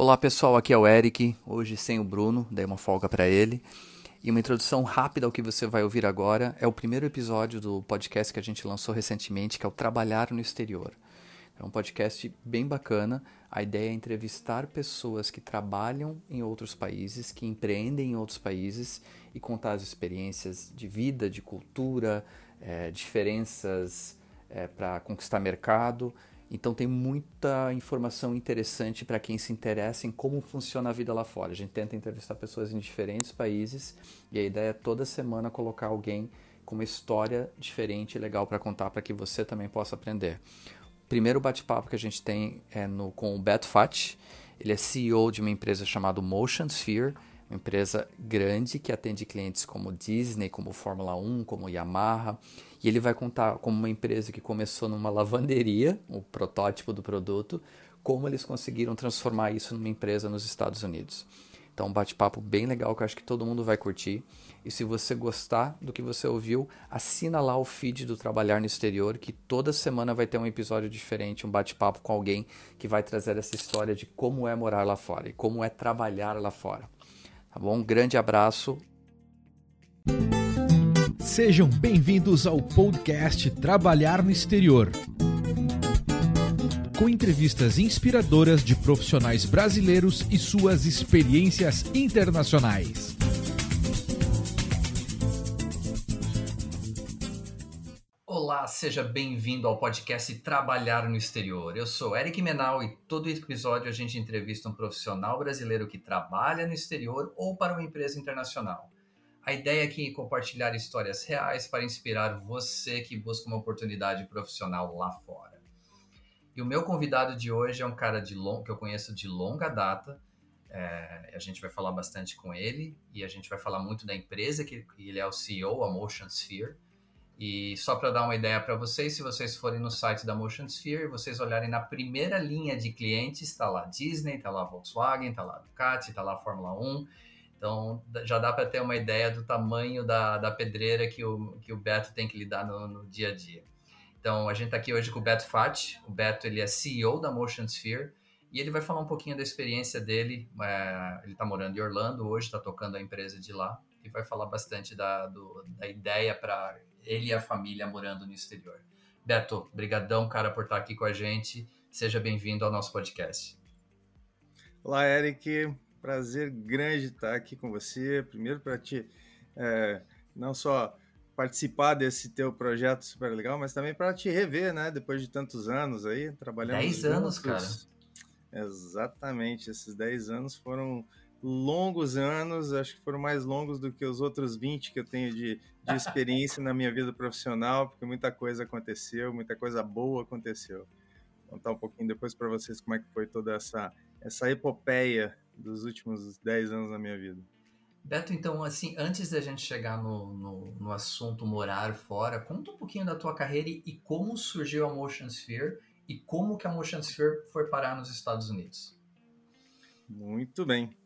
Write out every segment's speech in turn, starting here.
Olá pessoal, aqui é o Eric, hoje sem o Bruno, dei uma folga para ele. E uma introdução rápida ao que você vai ouvir agora é o primeiro episódio do podcast que a gente lançou recentemente, que é o Trabalhar no Exterior. É um podcast bem bacana. A ideia é entrevistar pessoas que trabalham em outros países, que empreendem em outros países e contar as experiências de vida, de cultura, é, diferenças é, para conquistar mercado então tem muita informação interessante para quem se interessa em como funciona a vida lá fora. A gente tenta entrevistar pessoas em diferentes países e a ideia é toda semana colocar alguém com uma história diferente e legal para contar para que você também possa aprender. O primeiro bate-papo que a gente tem é no, com o Beto Fati. Ele é CEO de uma empresa chamada Motion Sphere, uma empresa grande que atende clientes como Disney, como Fórmula 1, como Yamaha. E ele vai contar como uma empresa que começou numa lavanderia, o protótipo do produto, como eles conseguiram transformar isso numa empresa nos Estados Unidos. Então, um bate-papo bem legal que eu acho que todo mundo vai curtir. E se você gostar do que você ouviu, assina lá o feed do Trabalhar no Exterior, que toda semana vai ter um episódio diferente, um bate-papo com alguém que vai trazer essa história de como é morar lá fora e como é trabalhar lá fora. Tá bom? Um grande abraço. Sejam bem-vindos ao podcast Trabalhar no Exterior. Com entrevistas inspiradoras de profissionais brasileiros e suas experiências internacionais. Olá, seja bem-vindo ao podcast Trabalhar no Exterior. Eu sou Eric Menal e todo episódio a gente entrevista um profissional brasileiro que trabalha no exterior ou para uma empresa internacional. A ideia aqui é compartilhar histórias reais para inspirar você que busca uma oportunidade profissional lá fora. E o meu convidado de hoje é um cara de long, que eu conheço de longa data. É, a gente vai falar bastante com ele e a gente vai falar muito da empresa que ele é o CEO, a Motion Sphere. E só para dar uma ideia para vocês, se vocês forem no site da Motion Sphere e vocês olharem na primeira linha de clientes, está lá Disney, está lá Volkswagen, está lá Ducati, está lá Fórmula 1 então já dá para ter uma ideia do tamanho da, da pedreira que o, que o Beto tem que lidar no, no dia a dia. Então a gente está aqui hoje com o Beto Fati. O Beto ele é CEO da Motion Sphere e ele vai falar um pouquinho da experiência dele. É, ele está morando em Orlando hoje, está tocando a empresa de lá e vai falar bastante da, do, da ideia para ele e a família morando no exterior. Beto, brigadão, cara, por estar aqui com a gente. Seja bem-vindo ao nosso podcast. Olá, Eric prazer grande estar aqui com você. Primeiro para te é, não só participar desse teu projeto super legal, mas também para te rever, né? Depois de tantos anos aí trabalhando. 10 anos, cara. Exatamente, esses 10 anos foram longos anos, acho que foram mais longos do que os outros 20 que eu tenho de, de experiência na minha vida profissional, porque muita coisa aconteceu, muita coisa boa aconteceu. Vou contar um pouquinho depois para vocês como é que foi toda essa, essa epopeia dos últimos 10 anos da minha vida. Beto, então, assim, antes da gente chegar no, no, no, assunto morar fora, conta um pouquinho da tua carreira e como surgiu a Motion Sphere e como que a Motion Sphere foi parar nos Estados Unidos. Muito bem.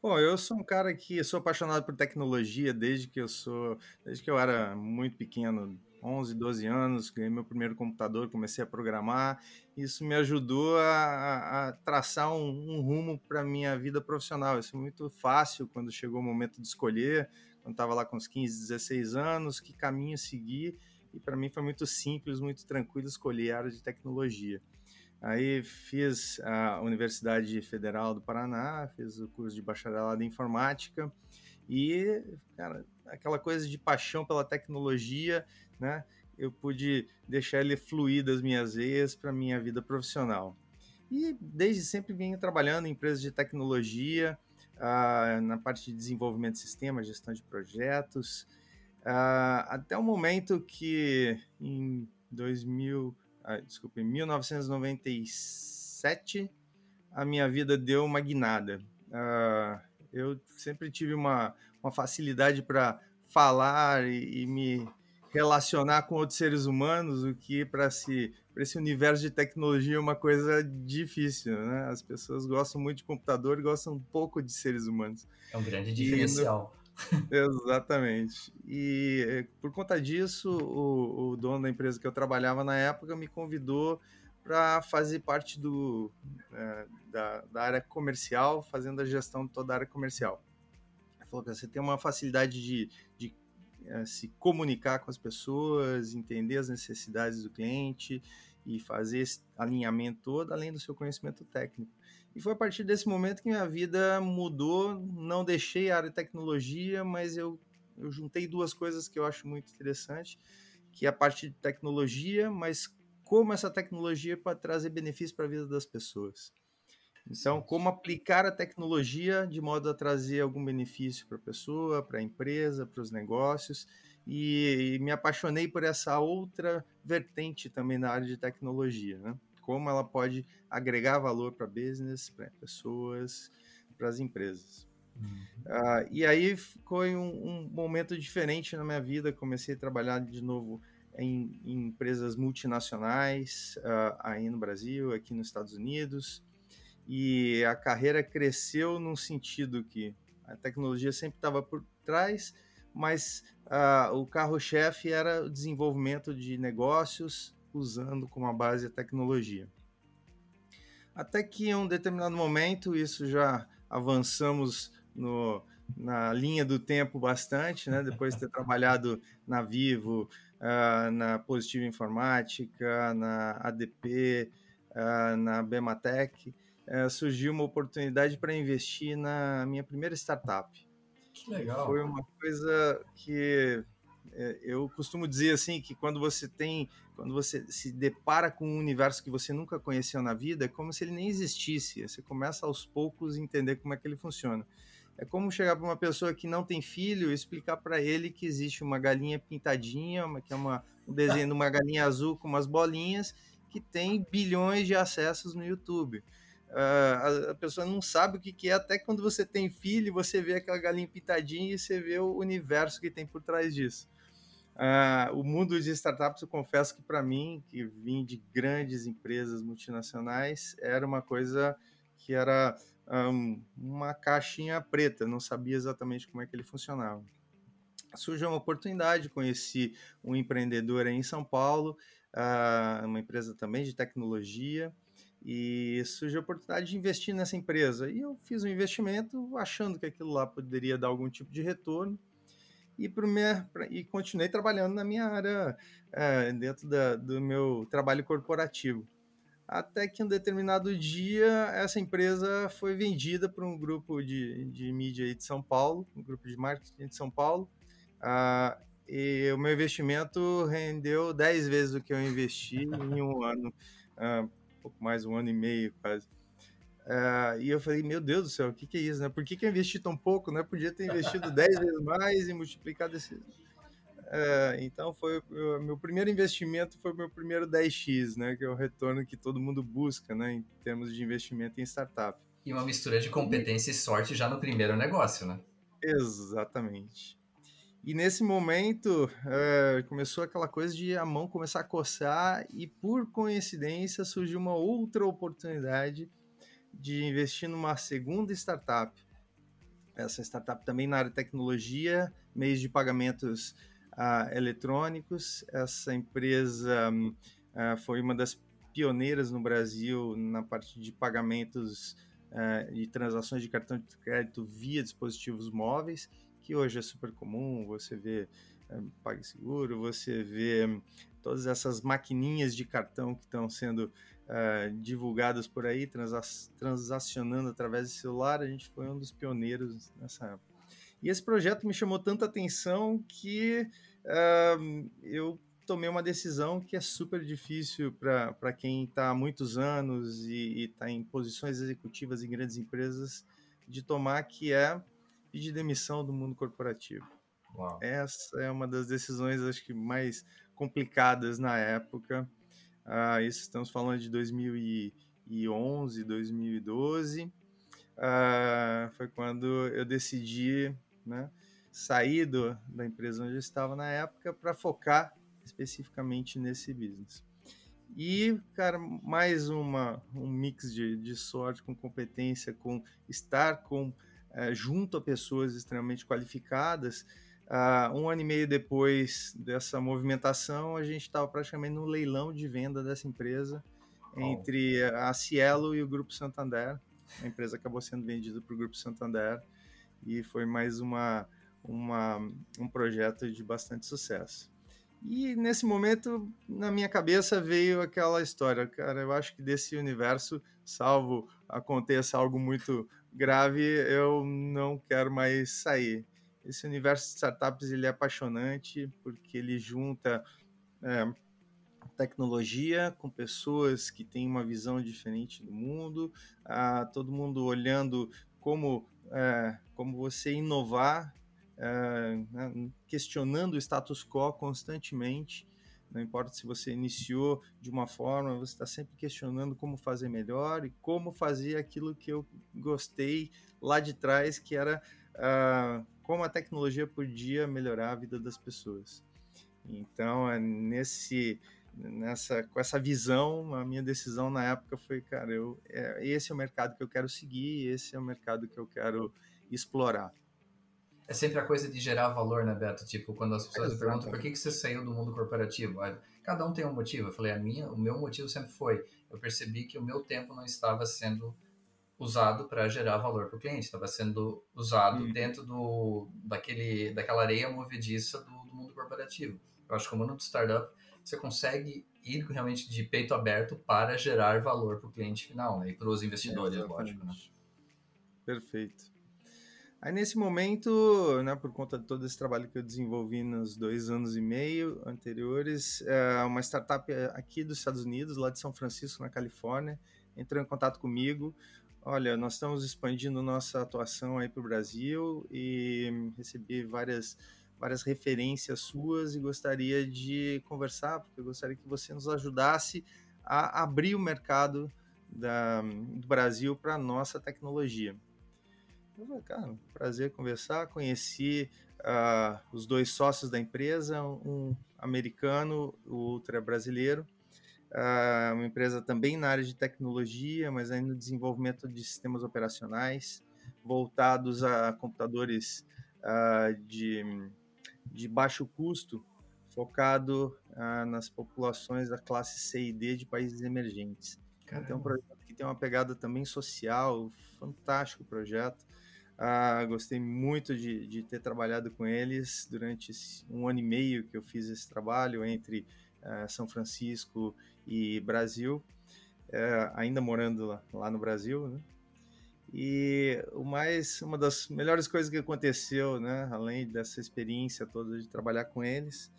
Bom, eu sou um cara que sou apaixonado por tecnologia desde que eu sou, desde que eu era muito pequeno, 11, 12 anos, ganhei meu primeiro computador, comecei a programar. Isso me ajudou a, a traçar um, um rumo para minha vida profissional. Isso é muito fácil quando chegou o momento de escolher, quando estava lá com uns 15, 16 anos, que caminho seguir. E para mim foi muito simples, muito tranquilo escolher a área de tecnologia. Aí fiz a Universidade Federal do Paraná, fiz o curso de bacharelado em informática e, cara, aquela coisa de paixão pela tecnologia né? Eu pude deixar ele fluir das minhas veias para minha vida profissional. E desde sempre venho trabalhando em empresas de tecnologia, ah, na parte de desenvolvimento de sistemas, gestão de projetos, ah, até o momento que em 2000, ah, desculpa, em 1997 a minha vida deu uma guinada. Ah, eu sempre tive uma, uma facilidade para falar e, e me relacionar com outros seres humanos, o que para si, esse universo de tecnologia é uma coisa difícil, né? As pessoas gostam muito de computador e gostam um pouco de seres humanos. É um grande diferencial. E, exatamente. E por conta disso, o, o, dono da empresa que eu trabalhava na época me convidou para fazer parte do, é, da, da, área comercial, fazendo a gestão de toda a área comercial. Ele falou que você tem uma facilidade de, de se comunicar com as pessoas, entender as necessidades do cliente e fazer esse alinhamento todo, além do seu conhecimento técnico. E foi a partir desse momento que minha vida mudou. Não deixei a área de tecnologia, mas eu, eu juntei duas coisas que eu acho muito interessante, que é a parte de tecnologia, mas como essa tecnologia pode trazer benefícios para a vida das pessoas. Então, como aplicar a tecnologia de modo a trazer algum benefício para a pessoa, para a empresa, para os negócios. E, e, me apaixonei por essa outra vertente também na área de tecnologia, né? Como ela pode agregar valor para business, para pessoas, para as empresas. Uhum. Uh, e aí foi um, um, momento diferente na minha vida. Comecei a trabalhar de novo em, em empresas multinacionais, uh, aí no Brasil, aqui nos Estados Unidos e a carreira cresceu num sentido que a tecnologia sempre estava por trás, mas uh, o carro-chefe era o desenvolvimento de negócios usando como base a tecnologia. Até que em um determinado momento, isso já avançamos no, na linha do tempo bastante, né? depois de ter trabalhado na Vivo, uh, na Positiva Informática, na ADP, uh, ah, na Bematec, é, surgiu uma oportunidade para investir na minha primeira startup. Que legal. Foi uma coisa que é, eu costumo dizer assim que quando você tem, quando você se depara com um universo que você nunca conheceu na vida, é como se ele nem existisse. Você começa aos poucos a entender como é que ele funciona. É como chegar para uma pessoa que não tem filho e explicar para ele que existe uma galinha pintadinha, que é uma, um desenho de uma galinha azul com umas bolinhas, que tem bilhões de acessos no YouTube. Uh, a, pessoa não sabe o que, que é, até quando você tem filho, você vê aquela galinha pitadinha e você vê o universo que tem por trás disso. Uh, o mundo de startups, eu confesso que para mim, que vim de grandes empresas multinacionais, era uma coisa que era um, uma caixinha preta, não sabia exatamente como é que ele funcionava. Surgiu uma oportunidade, conheci um empreendedor em São Paulo, uh, uma empresa também de tecnologia, e surgiu a oportunidade de investir nessa empresa. E eu fiz um investimento achando que aquilo lá poderia dar algum tipo de retorno e, minha, e continuei trabalhando na minha área, é, dentro da, do meu trabalho corporativo. Até que um determinado dia essa empresa foi vendida para um grupo de, de mídia de São Paulo, um grupo de marketing de São Paulo. Ah, e o meu investimento rendeu 10 vezes o que eu investi em um ano. Ah, pouco mais, um ano e meio quase. Uh, e eu falei, meu Deus do céu, o que, que é isso? Né? Por que, que eu investi tão pouco? Né? Podia ter investido 10 vezes mais e multiplicado esse. Uh, então foi meu primeiro investimento foi o meu primeiro 10x, né? Que é o retorno que todo mundo busca, né? Em termos de investimento em startup. E uma mistura de competência e sorte já no primeiro negócio, né? Exatamente. E nesse momento é, começou aquela coisa de a mão começar a coçar e por coincidência surgiu uma outra oportunidade de investir numa segunda startup. Essa startup também na área de tecnologia, meios de pagamentos uh, eletrônicos. Essa empresa uh, foi uma das pioneiras no Brasil na parte de pagamentos uh, e transações de cartão de crédito via dispositivos móveis que hoje é super comum, você vê é, PagSeguro, você vê todas essas maquininhas de cartão que estão sendo é, divulgadas por aí, transacionando através do celular, a gente foi um dos pioneiros nessa época. E esse projeto me chamou tanta atenção que uh, eu tomei uma decisão que é super difícil para quem está há muitos anos e está em posições executivas em grandes empresas de tomar, que é pedir demissão do mundo corporativo. Uau. Essa é uma das decisões, acho que, mais complicadas na época. Uh, isso estamos falando de 2011, 2012. Uh, foi quando eu decidi né, sair do, da empresa onde eu estava na época para focar especificamente nesse business. E, cara, mais uma, um mix de, de sorte com competência, com estar com é, junto a pessoas extremamente qualificadas. Uh, um ano e meio depois dessa movimentação, a gente estava praticamente no leilão de venda dessa empresa entre a Cielo e o Grupo Santander. A empresa acabou sendo vendida para o Grupo Santander e foi mais uma, uma, um projeto de bastante sucesso. E nesse momento, na minha cabeça veio aquela história, cara, eu acho que desse universo, salvo aconteça algo muito grave, eu não quero mais sair. Esse universo de startups ele é apaixonante porque ele junta é, tecnologia com pessoas que têm uma visão diferente do mundo, a, todo mundo olhando como, é, como você inovar é, questionando o status quo constantemente. Não importa se você iniciou de uma forma, você está sempre questionando como fazer melhor e como fazer aquilo que eu gostei lá de trás, que era uh, como a tecnologia podia melhorar a vida das pessoas. Então, é nesse, nessa, com essa visão, a minha decisão na época foi, cara, eu, é, esse é o mercado que eu quero seguir, esse é o mercado que eu quero explorar é sempre a coisa de gerar valor, né, Beto? Tipo, quando as pessoas me perguntam por que, que você saiu do mundo corporativo, cada um tem um motivo. Eu falei, a minha, o meu motivo sempre foi, eu percebi que o meu tempo não estava sendo usado para gerar valor para o cliente, estava sendo usado hum. dentro do, daquele, daquela areia movediça do, do, mundo corporativo. Eu acho que o mundo do startup você consegue ir realmente de peito aberto para gerar valor para o cliente final né? e para os investidores, é, lógico. Né? Perfeito. Aí nesse momento, né, por conta de todo esse trabalho que eu desenvolvi nos dois anos e meio anteriores, é, uma startup aqui dos Estados Unidos, lá de São Francisco, na Califórnia, entrou em contato comigo. Olha, nós estamos expandindo nossa atuação aí para o Brasil e recebi várias várias referências suas e gostaria de conversar, porque eu gostaria que você nos ajudasse a abrir o mercado da, do Brasil para nossa tecnologia. Eu falei, cara, prazer conversar. Conheci uh, os dois sócios da empresa, um americano, o outro é brasileiro. Uh, uma empresa também na área de tecnologia, mas ainda no desenvolvimento de sistemas operacionais voltados a computadores uh, de, de baixo custo, focado nas populações da classe C e D de países emergentes. Caramba. Então, é um projeto que tem uma pegada também social, fantástico projeto. Ah, gostei muito de, de, ter trabalhado com eles durante um ano e meio que eu fiz esse trabalho entre ah, São Francisco e Brasil, eh, ainda morando lá, lá no Brasil, né? E o mais, uma das melhores coisas que aconteceu, né, além dessa experiência toda de trabalhar com eles,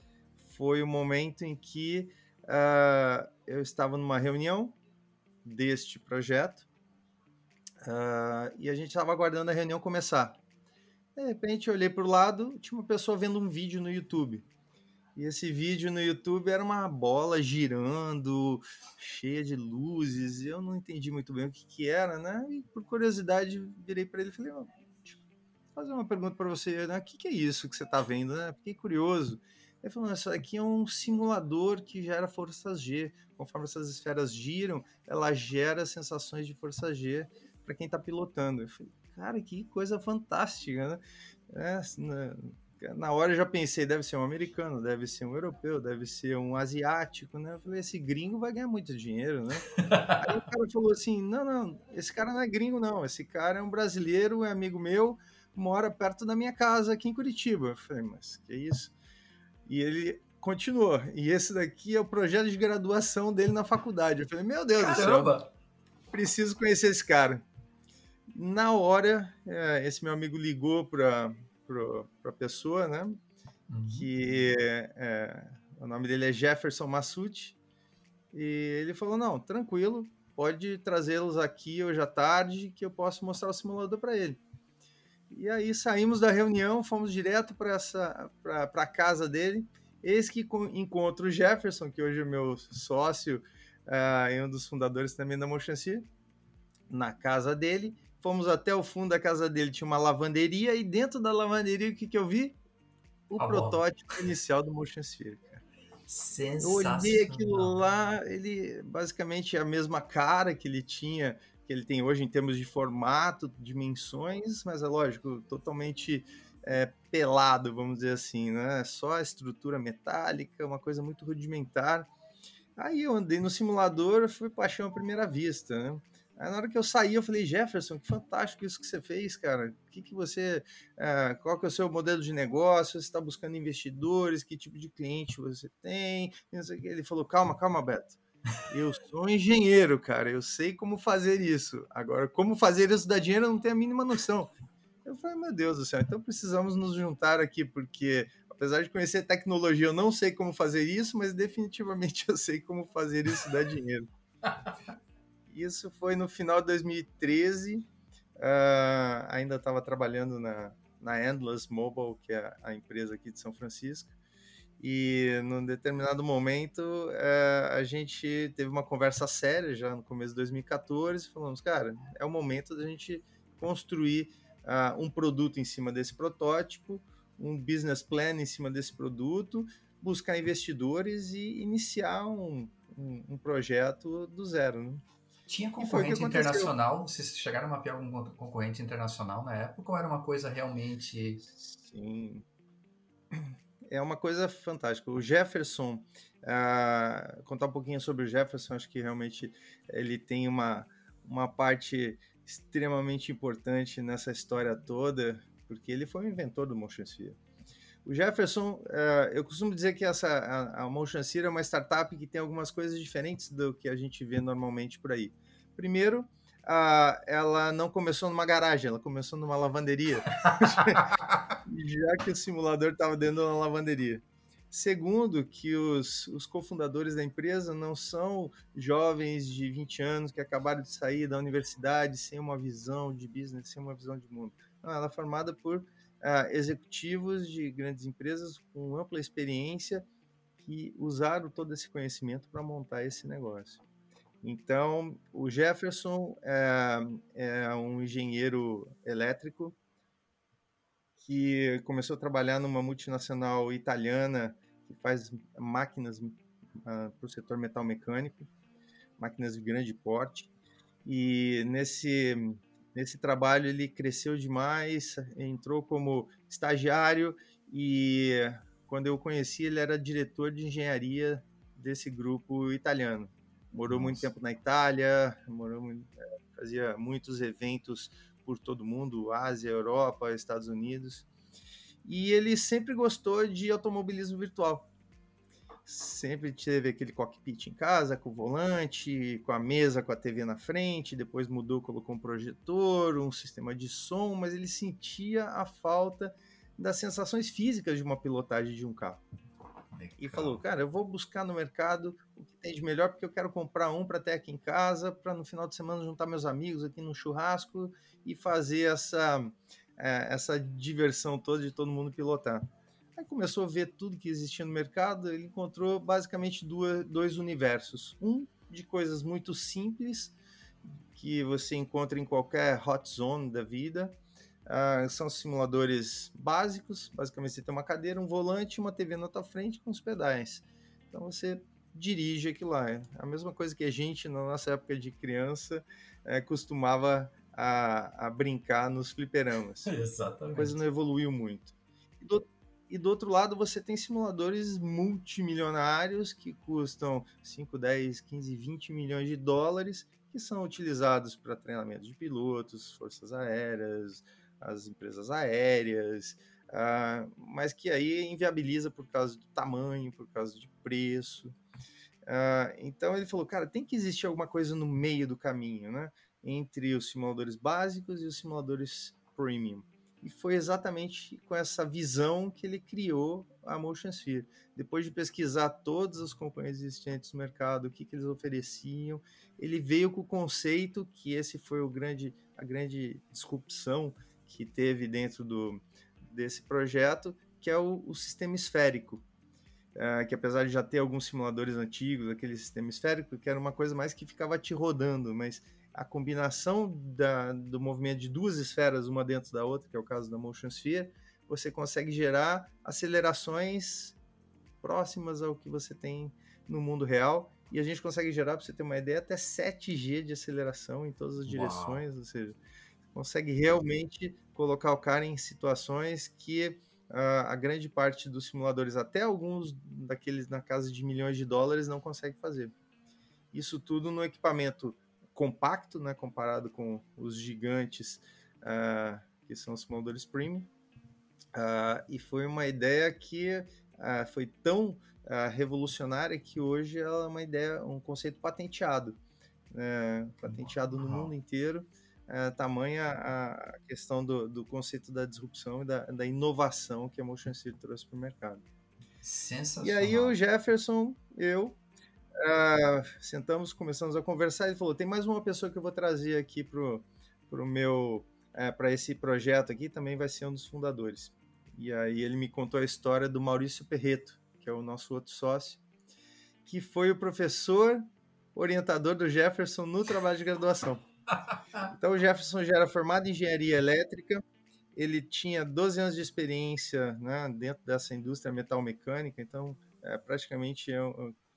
foi o momento em que uh, eu estava numa reunião deste projeto Uh, e a gente estava aguardando a reunião começar. De repente, eu olhei para o lado, tinha uma pessoa vendo um vídeo no YouTube. E esse vídeo no YouTube era uma bola girando, cheia de luzes. E eu não entendi muito bem o que, que era, né? E por curiosidade, virei para ele e falei: oh, deixa eu fazer uma pergunta para você, né? O que, que é isso que você está vendo, né? Fiquei curioso. Ele falou: Isso aqui é um simulador que gera forças G. Conforme essas esferas giram, ela gera sensações de força G para quem está pilotando. Eu falei, cara, que coisa fantástica, né? É, na, na hora eu já pensei, deve ser um americano, deve ser um europeu, deve ser um asiático, né? Eu falei, esse gringo vai ganhar muito dinheiro, né? Aí o cara falou assim, não, não, esse cara não é gringo não, esse cara é um brasileiro, é amigo meu, mora perto da minha casa aqui em Curitiba. Eu falei, mas que isso? E ele continuou, e esse daqui é o projeto de graduação dele na faculdade. Eu falei, meu Deus Caramba. do céu, preciso conhecer esse cara. Na hora, é, esse meu amigo ligou para a pessoa, né? Uhum. Que é, o nome dele é Jefferson Massucci. E ele falou: Não, tranquilo, pode trazê-los aqui hoje à tarde, que eu posso mostrar o simulador para ele. E aí saímos da reunião, fomos direto para a casa dele. Eis que encontro o Jefferson, que hoje é meu sócio uh, e um dos fundadores também da Motion na casa dele fomos até o fundo da casa dele, tinha uma lavanderia, e dentro da lavanderia, o que, que eu vi? O ah, protótipo bom. inicial do Motion Sphere, cara. Eu olhei aquilo lá, ele basicamente é a mesma cara que ele tinha, que ele tem hoje em termos de formato, dimensões, mas é lógico, totalmente é, pelado, vamos dizer assim, né? Só a estrutura metálica, uma coisa muito rudimentar. Aí eu andei no simulador, fui paixão à primeira vista, né? Aí na hora que eu saí, eu falei, Jefferson, que fantástico isso que você fez, cara. O que, que você. É, qual que é o seu modelo de negócio? Você está buscando investidores? Que tipo de cliente você tem? Ele falou, calma, calma, Beto. Eu sou engenheiro, cara. Eu sei como fazer isso. Agora, como fazer isso dar dinheiro, eu não tenho a mínima noção. Eu falei, meu Deus do céu, então precisamos nos juntar aqui, porque apesar de conhecer tecnologia, eu não sei como fazer isso, mas definitivamente eu sei como fazer isso dar dinheiro. Isso foi no final de 2013. Uh, ah, ainda estava trabalhando na, na Endless Mobile, que é a empresa aqui de São Francisco. E num determinado momento uh, a gente teve uma conversa séria já no começo de 2014. Falamos, cara, é o momento da gente construir uh, um produto em cima desse protótipo, um business plan em cima desse produto, buscar investidores e iniciar um, um, um projeto do zero. Né? Tinha concorrente internacional? Vocês chegaram a mapear algum concorrente internacional na época ou era uma coisa realmente. Sim. É uma coisa fantástica. O Jefferson, uh, contar um pouquinho sobre o Jefferson, acho que realmente ele tem uma, uma parte extremamente importante nessa história toda, porque ele foi o inventor do Motion Sphere. O Jefferson, uh, eu costumo dizer que essa, a, a Motion Sphere é uma startup que tem algumas coisas diferentes do que a gente vê normalmente por aí. Primeiro, ela não começou numa garagem, ela começou numa lavanderia, já que o simulador estava dentro de uma lavanderia. Segundo, que os, os cofundadores da empresa não são jovens de 20 anos que acabaram de sair da universidade sem uma visão de business, sem uma visão de mundo. Não, ela é formada por executivos de grandes empresas com ampla experiência que usaram todo esse conhecimento para montar esse negócio. Então, o Jefferson é, é um engenheiro elétrico que começou a trabalhar numa multinacional italiana que faz máquinas uh, para o setor metal mecânico, máquinas de grande porte. E nesse, nesse trabalho ele cresceu demais, entrou como estagiário e quando eu o conheci ele era diretor de engenharia desse grupo italiano. Morou Nossa. muito tempo na Itália, morou, é, fazia muitos eventos por todo o mundo, Ásia, Europa, Estados Unidos e ele sempre gostou de automobilismo virtual. Sempre teve aquele cockpit em casa, com o volante, com a mesa, com a TV na frente, depois mudou, colocou um projetor, um sistema de som, mas ele sentia a falta das sensações físicas de uma pilotagem de um carro. Legal. E falou, cara, eu vou buscar no mercado o que tem de melhor, porque eu quero comprar um para ter aqui em casa, para no final de semana juntar meus amigos aqui no churrasco e fazer essa é, essa diversão toda de todo mundo pilotar. Aí começou a ver tudo que existia no mercado, ele encontrou basicamente duas, dois universos. Um de coisas muito simples, que você encontra em qualquer hot zone da vida. Uh, são simuladores básicos, basicamente você tem uma cadeira, um volante, uma TV na tua frente com os pedais. Então você dirige aquilo lá. É a mesma coisa que a gente, na nossa época de criança, é, costumava a, a brincar nos fliperamas. Exatamente. A coisa não evoluiu muito. E do, e do outro lado, você tem simuladores multimilionários que custam 5, 10, 15, 20 milhões de dólares, que são utilizados para treinamento de pilotos, forças aéreas, as empresas aéreas, uh, mas que aí inviabiliza por causa do tamanho, por causa de preço. Uh, então ele falou, cara, tem que existir alguma coisa no meio do caminho, né? entre os simuladores básicos e os simuladores premium. E foi exatamente com essa visão que ele criou a Motion Sphere. Depois de pesquisar todos os componentes existentes no mercado, o que, que eles ofereciam, ele veio com o conceito que esse foi o grande, a grande disrupção que teve dentro do, desse projeto, que é o, o sistema esférico. Uh, que apesar de já ter alguns simuladores antigos, aquele sistema esférico, que era uma coisa mais que ficava te rodando, mas a combinação da, do movimento de duas esferas, uma dentro da outra, que é o caso da Motion Sphere, você consegue gerar acelerações próximas ao que você tem no mundo real. E a gente consegue gerar, para você ter uma ideia, até 7G de aceleração em todas as direções. Uau. Ou seja, consegue realmente colocar o cara em situações que uh, a grande parte dos simuladores, até alguns daqueles na casa de milhões de dólares, não consegue fazer. Isso tudo no equipamento compacto, né, comparado com os gigantes uh, que são os simuladores premium. Uh, e foi uma ideia que foi tão revolucionária que hoje ela é uma ideia, um conceito patenteado, né, patenteado no mundo inteiro. Tamanha a questão do, do, conceito da disrupção e da, da inovação que a Motion City trouxe para o mercado. Sensacional. E aí o Jefferson, eu, Uh, sentamos, começamos a conversar. Ele falou: tem mais uma pessoa que eu vou trazer aqui pro, pro meu é, para esse projeto aqui. Também vai ser um dos fundadores. E aí ele me contou a história do Maurício Perreto, que é o nosso outro sócio, que foi o professor orientador do Jefferson no trabalho de graduação. Então o Jefferson já era formado em engenharia elétrica. Ele tinha 12 anos de experiência né, dentro dessa indústria metal mecânica, então é, praticamente é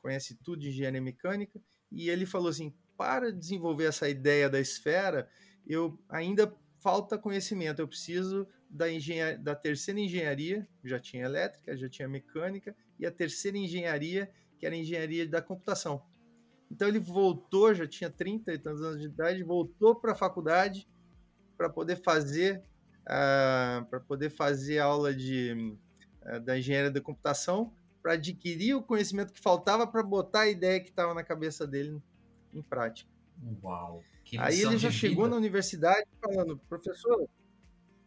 conhece tudo de engenharia mecânica, e ele falou assim: para desenvolver essa ideia da esfera, eu ainda falta conhecimento, eu preciso da, engenharia, da terceira engenharia, já tinha elétrica, já tinha mecânica, e a terceira engenharia, que era a engenharia da computação. Então ele voltou, já tinha 30 e tantos anos de idade, voltou para a faculdade para poder fazer uh, para poder fazer aula de, uh, da engenharia da computação para adquirir o conhecimento que faltava para botar a ideia que estava na cabeça dele em prática. Uau! Aí ele já chegou vida. na universidade falando, professor,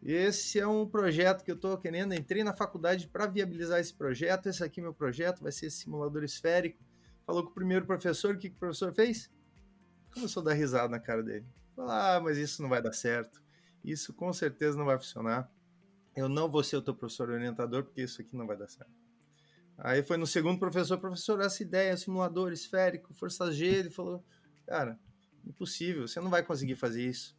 esse é um projeto que eu estou querendo. Entrei na faculdade para viabilizar esse projeto. Esse aqui é meu projeto, vai ser esse simulador esférico. Falou com o primeiro professor. O que, que o professor fez? Começou a dar risada na cara dele. Falou, ah, mas isso não vai dar certo. Isso com certeza não vai funcionar. Eu não vou ser o teu professor orientador porque isso aqui não vai dar certo. Aí foi no segundo professor, professor, essa ideia, simulador esférico, força G, ele falou, cara, impossível, você não vai conseguir fazer isso.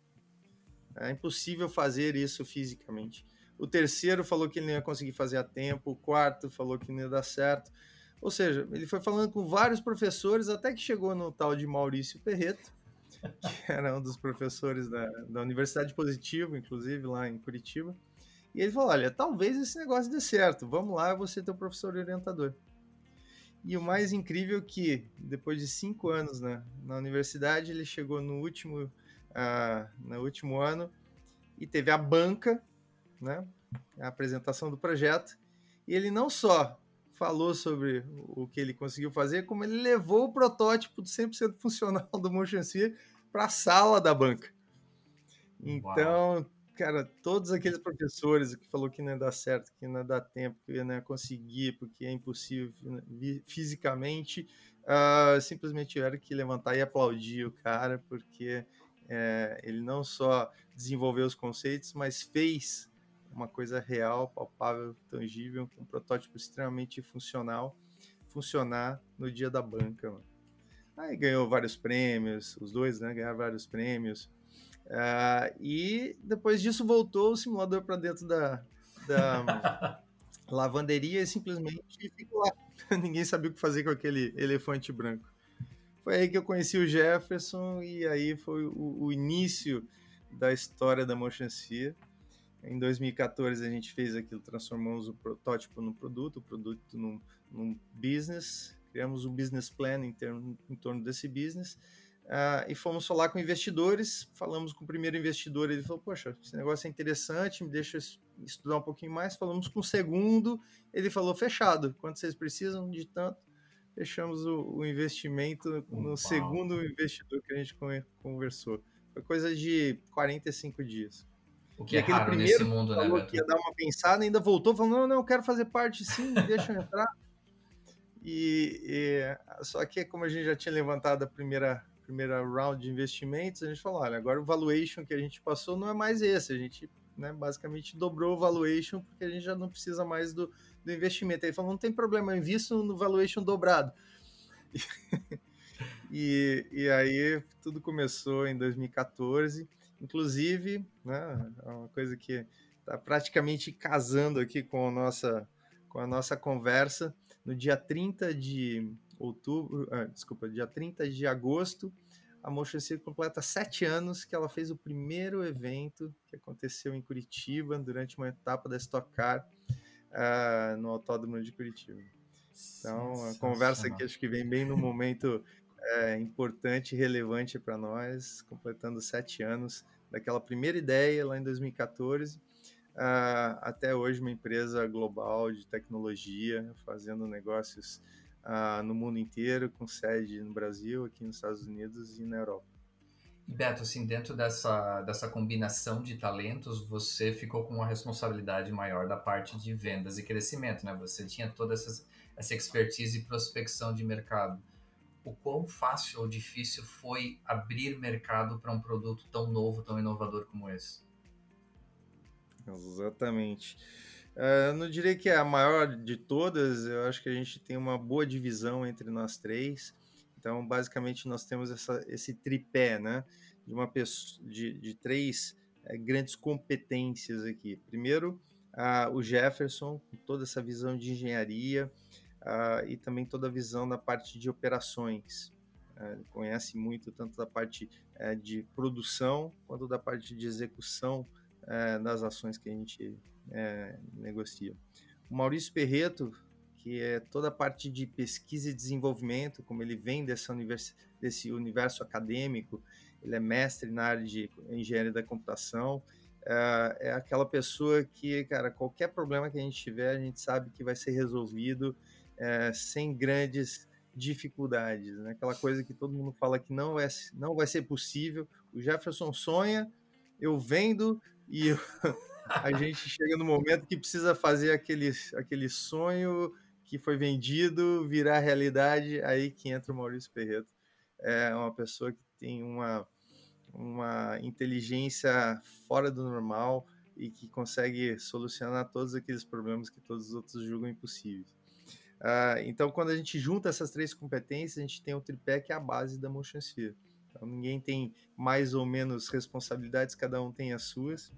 É impossível fazer isso fisicamente. O terceiro falou que ele não ia conseguir fazer a tempo, o quarto falou que não ia dar certo. Ou seja, ele foi falando com vários professores até que chegou no tal de Maurício Perreto, que era um dos professores da, da Universidade Positivo, inclusive lá em Curitiba. E ele falou: olha, talvez esse negócio dê certo, vamos lá, você teu professor orientador. E o mais incrível é que, depois de cinco anos né, na universidade, ele chegou no último, uh, no último ano e teve a banca, né, a apresentação do projeto, e ele não só falou sobre o que ele conseguiu fazer, como ele levou o protótipo do 100% funcional do Sphere para a sala da banca. Então, Uau cara, todos aqueles professores que falou que não ia dar certo, que não ia dar tempo, que não ia conseguir, porque é impossível né, fisicamente, uh, simplesmente tiveram que levantar e aplaudir o cara, porque é, ele não só desenvolveu os conceitos, mas fez uma coisa real, palpável, tangível, um protótipo extremamente funcional, funcionar no dia da banca. Mano. Aí ganhou vários prêmios, os dois, né, ganharam vários prêmios. Uh, e depois disso voltou o simulador para dentro da, da lavanderia e simplesmente ficou lá. Ninguém sabia o que fazer com aquele elefante branco. Foi aí que eu conheci o Jefferson e aí foi o, o início da história da Motion Sphere. Em 2014 a gente fez aquilo, transformamos o protótipo num produto, o produto num, num business, criamos um business plan em, termo, em torno desse business Uh, e fomos falar com investidores, falamos com o primeiro investidor, ele falou, poxa, esse negócio é interessante, me deixa estudar um pouquinho mais. Falamos com o segundo, ele falou, fechado, quanto vocês precisam de tanto? Fechamos o, o investimento no Uau. segundo investidor que a gente conversou. Foi coisa de 45 dias. O que é aquele raro primeiro nesse mundo, né, falou né, que ia dar uma pensada, ainda voltou, falou, não, não, eu quero fazer parte sim, deixa eu entrar. E, e, só que como a gente já tinha levantado a primeira primeira round de investimentos, a gente falou, olha, agora o valuation que a gente passou não é mais esse, a gente né, basicamente dobrou o valuation porque a gente já não precisa mais do, do investimento. Aí falou, não tem problema, eu invisto no valuation dobrado. e, e aí tudo começou em 2014, inclusive, né, é uma coisa que está praticamente casando aqui com a nossa, com a nossa conversa, no dia 30 de outubro, ah, desculpa, dia 30 de agosto, a Motion City completa sete anos que ela fez o primeiro evento que aconteceu em Curitiba durante uma etapa da Stock Car. uh, no Autódromo de Curitiba. Então, a conversa aqui acho que vem bem no momento é, importante e relevante para nós, completando sete anos daquela primeira ideia lá em 2014 uh, até hoje uma empresa global de tecnologia, fazendo negócios uh, no mundo inteiro, com sede no Brasil, aqui nos Estados Unidos e na Europa. Beto, assim, dentro dessa, dessa combinação de talentos, você ficou com uma responsabilidade maior da parte de vendas e crescimento, né? Você tinha toda essa, essa expertise e prospecção de mercado. O quão fácil ou difícil foi abrir mercado para um produto tão novo, tão inovador como esse? Exatamente. Uh, não diria que é a maior de todas, eu acho que a gente tem uma boa divisão entre nós três. Então, basicamente, nós temos essa, esse tripé, né? De, uma pessoa, de, de três é, grandes competências aqui. Primeiro, o Jefferson, com toda essa visão de engenharia uh, e também toda a visão da parte de operações. Uh, conhece muito tanto da parte de produção quanto da parte de execução das ações que a gente negocia. O Maurício Perreto, que é toda a parte de pesquisa e desenvolvimento, como ele vem dessa univers, desse universo acadêmico, ele é mestre na área de engenharia da computação, é aquela pessoa que, cara, qualquer problema que a gente tiver, a gente sabe que vai ser resolvido é, sem grandes dificuldades, né? Aquela coisa que todo mundo fala que não, é, não vai ser possível. O Jefferson sonha, eu vendo e eu, a gente chega no momento que precisa fazer aquele, aquele sonho que foi vendido virar realidade, aí que entra o Maurício Perreto. É uma pessoa que tem uma, uma inteligência fora do normal e que consegue solucionar todos aqueles problemas que todos os outros julgam impossíveis. Uh, então, quando a gente junta essas três competências, a gente tem o tripé que é a base da Motion Sphere. Então, ninguém tem mais ou menos responsabilidades, cada um tem as suas.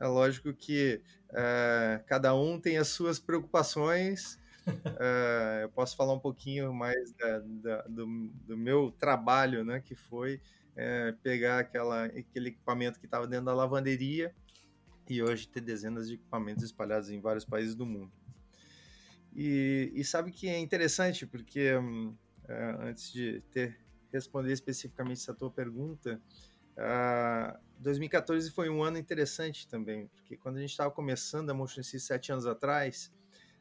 É lógico que uh, cada um tem as suas preocupações uh, eu posso falar um pouquinho mais da, da, do, do, meu trabalho, né, que foi uh, pegar aquela, aquele equipamento que estava dentro da lavanderia e hoje ter dezenas de equipamentos espalhados em vários países do mundo. E, e sabe que é interessante, porque uh, antes de ter responder especificamente essa tua pergunta, Uh, 2014 foi um ano interessante também, porque quando a gente estava começando a Motion C sete anos atrás,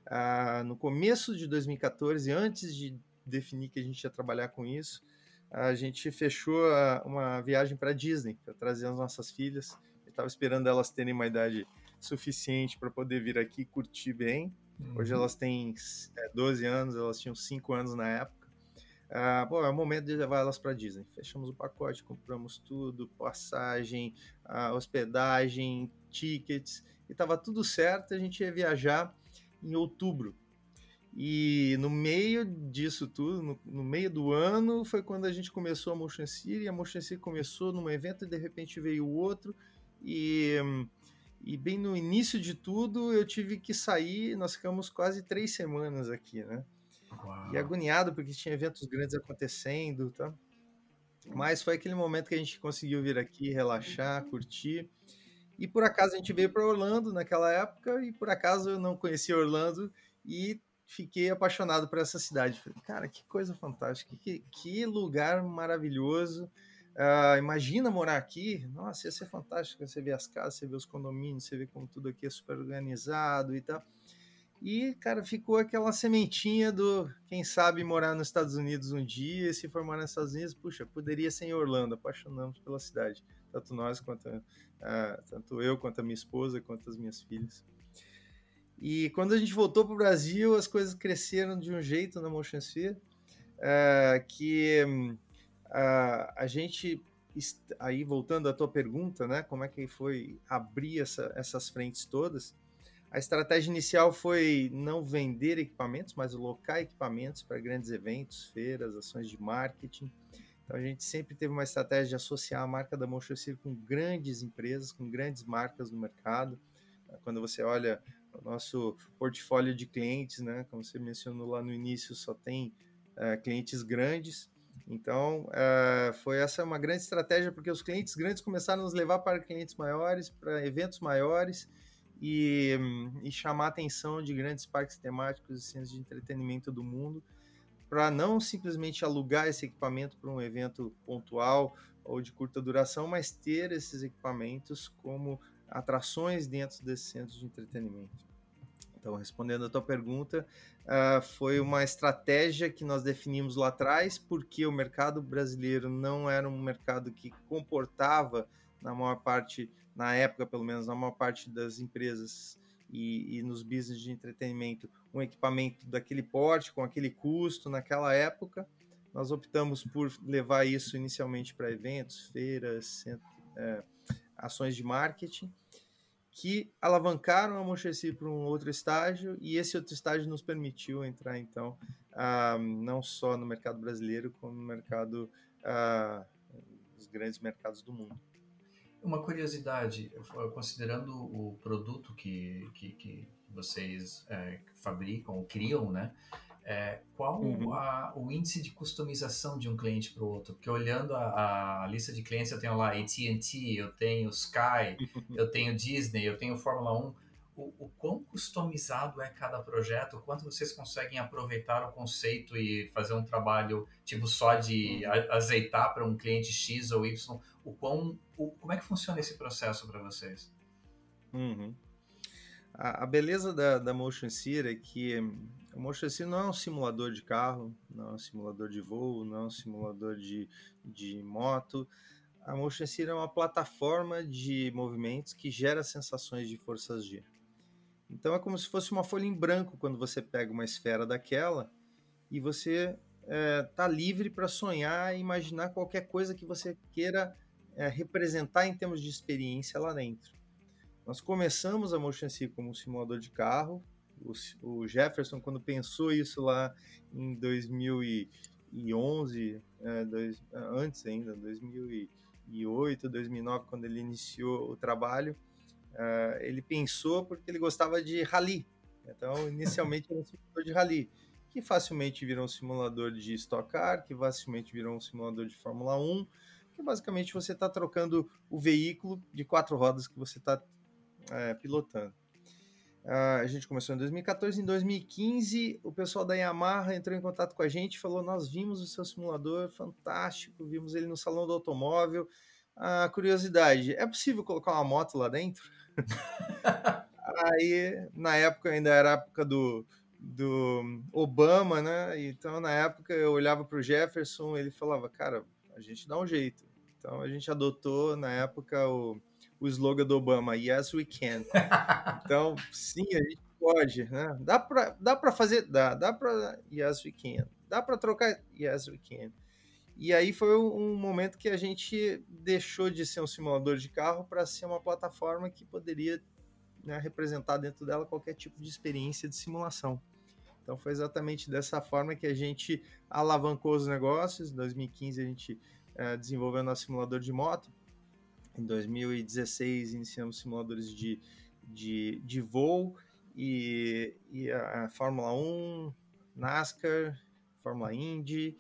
ah, no começo de 2014, antes de definir que a gente ia trabalhar com isso, a gente fechou a, uma viagem para Disney para trazer as nossas filhas. Eu estava esperando elas terem uma idade suficiente para poder vir aqui curtir bem. Uhum. Hoje elas têm é, 12 anos, elas tinham 5 anos na época. Ah, bom, é o momento de levar elas para Disney. Fechamos o pacote, compramos tudo, passagem, ah, hospedagem, tickets, e estava tudo certo. A gente ia viajar em outubro. E no meio disso tudo, no, no, meio do ano, foi quando a gente começou a Motion City. E a Motion City começou num evento e de repente veio o outro. E, e bem no início de tudo, eu tive que sair. Nós ficamos quase três semanas aqui, né? Uau. E agoniado porque tinha eventos grandes acontecendo, tá? Mas foi aquele momento que a gente conseguiu vir aqui, relaxar, curtir. E por acaso a gente veio para Orlando naquela época e por acaso eu não conhecia Orlando e fiquei apaixonado por essa cidade. Falei, cara, que coisa fantástica, que, que lugar maravilhoso. Uh, imagina morar aqui, nossa, ia ser fantástico. Você vê as casas, você vê os condomínios, você vê como tudo aqui é super organizado e tal. E, cara, ficou aquela sementinha do quem sabe morar nos Estados Unidos um dia, e se for morar nos Estados Unidos, puxa, poderia ser em Orlando, apaixonamos pela cidade tanto nós quanto uh, tanto eu quanto a minha esposa quanto as minhas filhas. E quando a gente voltou para o Brasil, as coisas cresceram de um jeito na Motion Sphere uh, que a gente aí voltando à tua pergunta, né, como é que foi abrir essa, essas frentes todas? A estratégia inicial foi não vender equipamentos, mas alocar equipamentos para grandes eventos, feiras, ações de marketing. Então a gente sempre teve uma estratégia de associar a marca da Motion com grandes empresas, com grandes marcas no mercado. Quando você olha o nosso portfólio de clientes, né, como você mencionou lá no início, só tem uh, clientes grandes. Então uh, foi essa uma grande estratégia porque os clientes grandes começaram a nos levar para clientes maiores, para eventos maiores e, e chamar a atenção de grandes parques temáticos e centros de entretenimento do mundo para não simplesmente alugar esse equipamento para um evento pontual ou de curta duração, mas ter esses equipamentos como atrações dentro desses centros de entretenimento. Então, respondendo a tua pergunta, uh, foi uma estratégia que nós definimos lá atrás, porque o mercado brasileiro não era um mercado que comportava, na maior parte, na época pelo menos, na maior parte das empresas e, e nos business de entretenimento, um equipamento daquele porte, com aquele custo naquela época. Nós optamos por levar isso inicialmente para eventos, feiras, é, ações de marketing que alavancaram a Mochesi para um outro estágio e esse outro estágio nos permitiu entrar então uh, não só no mercado brasileiro como no mercado uh, grandes mercados do mundo. Uma curiosidade, considerando o produto que, que, que vocês é, fabricam, criam, né? É, qual uhum. a, o índice de customização de um cliente para o outro? Porque olhando a, a, lista de clientes, eu tenho lá AT&T, eu tenho Sky, eu tenho Disney, eu tenho Fórmula 1. O, o quão customizado é cada projeto? Quanto vocês conseguem aproveitar o conceito e fazer um trabalho tipo só de uhum. azeitar para um cliente X ou Y? O quão, o, como é que funciona esse processo para vocês? Uhum. A, a, beleza da, da Motion Sear é que o Motion Sim não é um simulador de carro, não é um simulador de voo, não é um simulador de, de moto. A Motion Sim é uma plataforma de movimentos que gera sensações de forças G. Então é como se fosse uma folha em branco quando você pega uma esfera daquela e você está é, livre para sonhar e imaginar qualquer coisa que você queira é, representar em termos de experiência lá dentro. Nós começamos a Motion Sim como um simulador de carro, o, o Jefferson, quando pensou isso lá em 2011, é, dois, antes ainda, 2008, 2009, quando ele iniciou o trabalho, uh, ele pensou porque ele gostava de rally. Então, inicialmente era um simulador de rally, que facilmente virou um simulador de Stock Car, que facilmente virou um simulador de Fórmula 1, que basicamente você está trocando o veículo de quatro rodas que você está é, pilotando. Uh, a gente começou em 2014. Em 2015, o pessoal da Yamaha entrou em contato com a gente e falou: Nós vimos o seu simulador, fantástico, vimos ele no salão do automóvel. Uh, curiosidade: é possível colocar uma moto lá dentro? Aí, na época, ainda era a época do, do Obama, né? Então, na época, eu olhava para o Jefferson ele falava: Cara, a gente dá um jeito. Então, a gente adotou, na época, o o slogan do Obama, Yes We Can. Então, sim, a gente pode, né? Dá para dá para fazer, dá, dá para Yes We Can. Dá para trocar Yes We Can. E aí foi um momento que a gente deixou de ser um simulador de carro para ser uma plataforma que poderia né, representar dentro dela qualquer tipo de experiência de simulação. Então foi exatamente dessa forma que a gente alavancou os negócios. Em 2015 a gente é, desenvolveu nosso simulador de moto. Em 2016 iniciamos simuladores de, de, de voo e, e a, Fórmula 1, NASCAR, Fórmula Indy.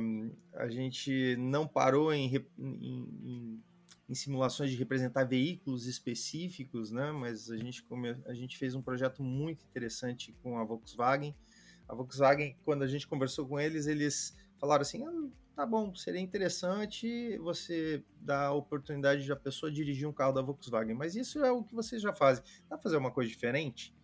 Um, a gente não parou em, em, em, em, simulações de representar veículos específicos, né? mas a gente, come, a gente fez um projeto muito interessante com a Volkswagen. A Volkswagen, quando a gente conversou com eles, eles falaram assim: ah, tá bom, seria interessante você dar a oportunidade de a pessoa dirigir um carro da Volkswagen, mas isso é o que vocês já fazem. Dá fazer uma coisa diferente?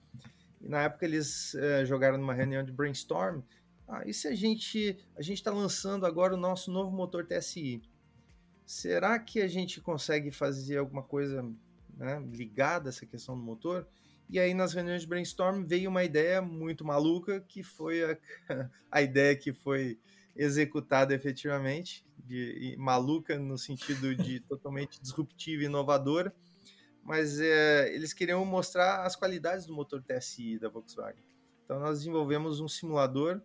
E na época eles é, jogaram numa reunião de brainstorm. Ah, e se a gente a gente está lançando agora o nosso novo motor TSI? Será que a gente consegue fazer alguma coisa né, ligada a essa questão do motor? E aí, nas reuniões de brainstorm, veio uma ideia muito maluca, que foi a, a ideia que foi executada efetivamente, de, maluca no sentido de totalmente disruptiva e inovadora, mas é, eles queriam mostrar as qualidades do motor TSI da Volkswagen. Então nós desenvolvemos um simulador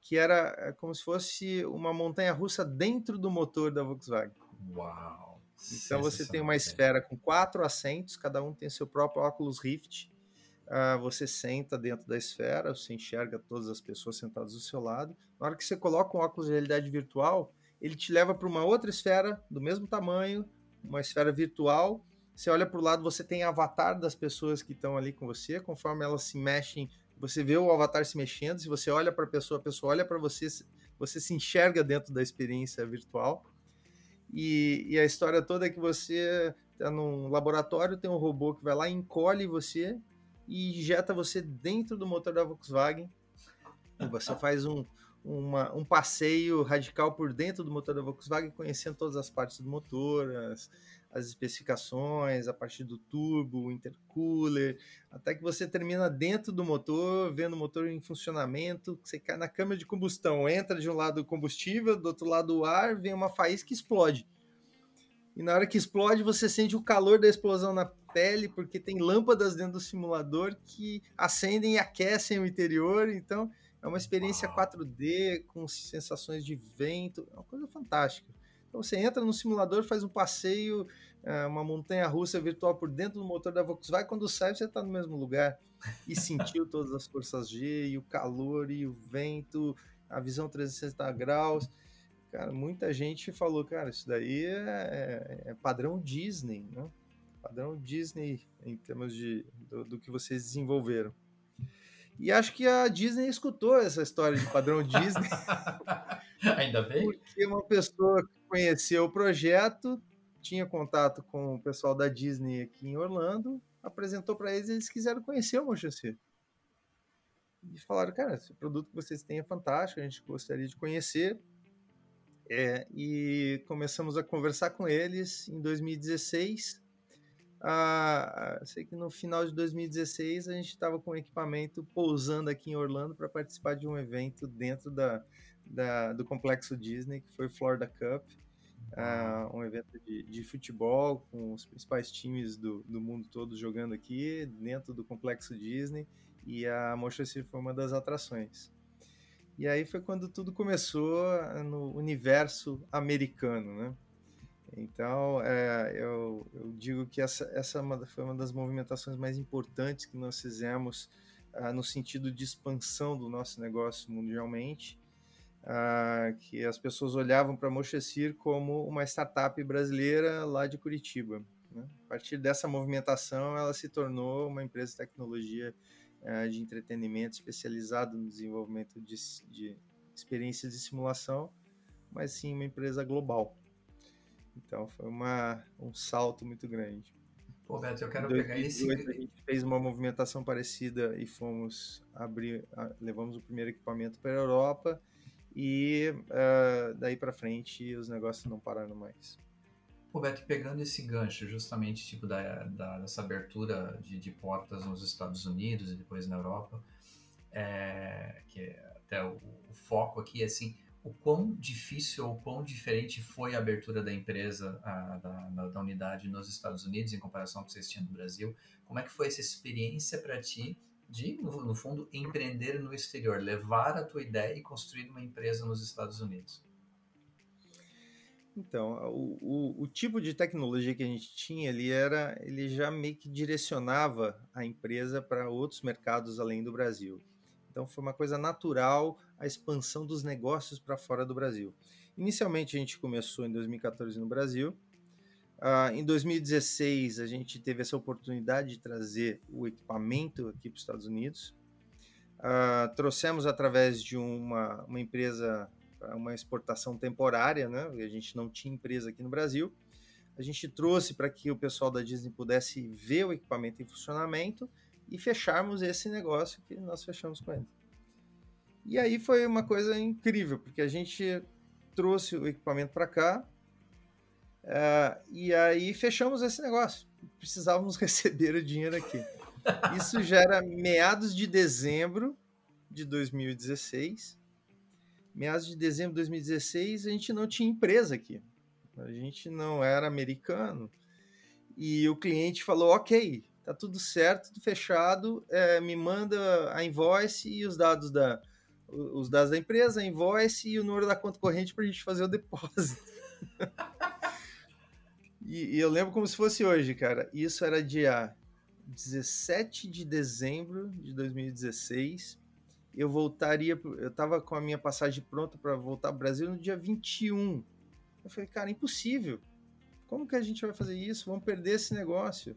que era é, como se fosse uma montanha russa dentro do motor da Volkswagen. Uau! Então você tem uma esfera com quatro assentos, cada um tem seu próprio óculos Rift, Uh, você senta dentro da esfera, você enxerga todas as pessoas sentadas do seu lado. Na hora que você coloca um óculos de realidade virtual, ele te leva para uma outra esfera do mesmo tamanho, uma esfera virtual, Você olha para o lado, você tem avatar das pessoas que estão ali com você, conforme elas se mexem, você vê o avatar se mexendo. Se você olha para a pessoa, a pessoa olha para você, você se enxerga dentro da experiência virtual. E, e, a história toda é que você está num laboratório, tem um robô que vai lá, encolhe você e injeta você dentro do motor da Volkswagen. Você faz um, uma, um passeio radical por dentro do motor da Volkswagen, conhecendo todas as partes do motor, as, as especificações, a partir do turbo, o intercooler, até que você termina dentro do motor, vendo o motor em funcionamento, você cai na câmara de combustão, entra de um lado o combustível, do outro lado o ar, vem uma faísca que explode. E na hora que explode, você sente o calor da explosão na pele, porque tem lâmpadas dentro do simulador que acendem e aquecem o interior, então é uma experiência 4D com sensações de vento, é uma coisa fantástica. Então você entra no simulador, faz um passeio, é, uma montanha russa virtual por dentro do motor da Volkswagen, quando sai você está no mesmo lugar e sentiu todas as forças G, e o calor, e o vento, a visão 360 graus. Cara, muita gente falou, cara, isso daí é, é padrão Disney, né? Padrão Disney em termos de, do, do que vocês desenvolveram. E acho que a Disney escutou essa história de padrão Disney. Ainda bem. Porque uma pessoa que conheceu o projeto, tinha contato com o pessoal da Disney aqui em Orlando, apresentou para eles e eles quiseram conhecer o Motion E falaram, cara, esse produto que vocês têm é fantástico, a gente gostaria de conhecer. É, e começamos a conversar com eles em 2016. Ah, sei que no final de 2016 a gente estava com o equipamento pousando aqui em Orlando para participar de um evento dentro da, da, do complexo Disney, que foi o Florida Cup, uh, um evento de, de, futebol com os principais times do, do mundo todo jogando aqui dentro do complexo Disney e a Motion City foi uma das atrações. E aí foi quando tudo começou no universo americano, né? Então, é, eu, eu, digo que essa, essa é foi uma das movimentações mais importantes que nós fizemos uh, no sentido de expansão do nosso negócio mundialmente ah, que as pessoas olhavam para Mochecir como uma startup brasileira lá de Curitiba. Né? A partir dessa movimentação, ela se tornou uma empresa de tecnologia ah, de entretenimento especializada no desenvolvimento de, de experiências de simulação, mas sim uma empresa global. Então foi uma, um salto muito grande. Pô, Beto, eu quero pegar esse. A gente fez uma movimentação parecida e fomos abrir, levamos o primeiro equipamento para a Europa e uh, daí para frente os negócios não pararam mais. Roberto, pegando esse gancho justamente tipo da, da dessa abertura de, de, portas nos Estados Unidos e depois na Europa, é, que até o, o, foco aqui é assim, o quão difícil ou quão diferente foi a abertura da empresa, a, da, da, unidade nos Estados Unidos em comparação com o que vocês tinham no Brasil? Como é que foi essa experiência para ti de, no, no, fundo, empreender no exterior, levar a tua ideia e construir uma empresa nos Estados Unidos? Então, o, o, o, tipo de tecnologia que a gente tinha ali era, ele já meio que direcionava a empresa para outros mercados além do Brasil. Então, foi uma coisa natural a expansão dos negócios para fora do Brasil. Inicialmente, a gente começou em 2014 no Brasil, Uh, em 2016, a gente teve essa oportunidade de trazer o equipamento aqui para os Estados Unidos. Uh, trouxemos através de uma, uma empresa, uma exportação temporária, né? A gente não tinha empresa aqui no Brasil. A gente trouxe para que o pessoal da Disney pudesse ver o equipamento em funcionamento e fecharmos esse negócio que nós fechamos com ele. E aí foi uma coisa incrível, porque a gente trouxe o equipamento para cá, Uh, e aí fechamos esse negócio. Precisávamos receber o dinheiro aqui. Isso já era meados de dezembro de 2016. Meados de dezembro de 2016, a gente não tinha empresa aqui. A gente não era americano. E o cliente falou: ok, tá tudo certo, tudo fechado, é, me manda a invoice e os dados da, os dados da empresa, a invoice e o número da conta corrente para a gente fazer o depósito. E, e, eu lembro como se fosse hoje, cara. Isso era dia 17 de dezembro de 2016. Eu voltaria, eu tava com a minha passagem pronta para voltar ao Brasil no dia 21. Eu falei, cara, impossível. Como que a gente vai fazer isso? Vamos perder esse negócio.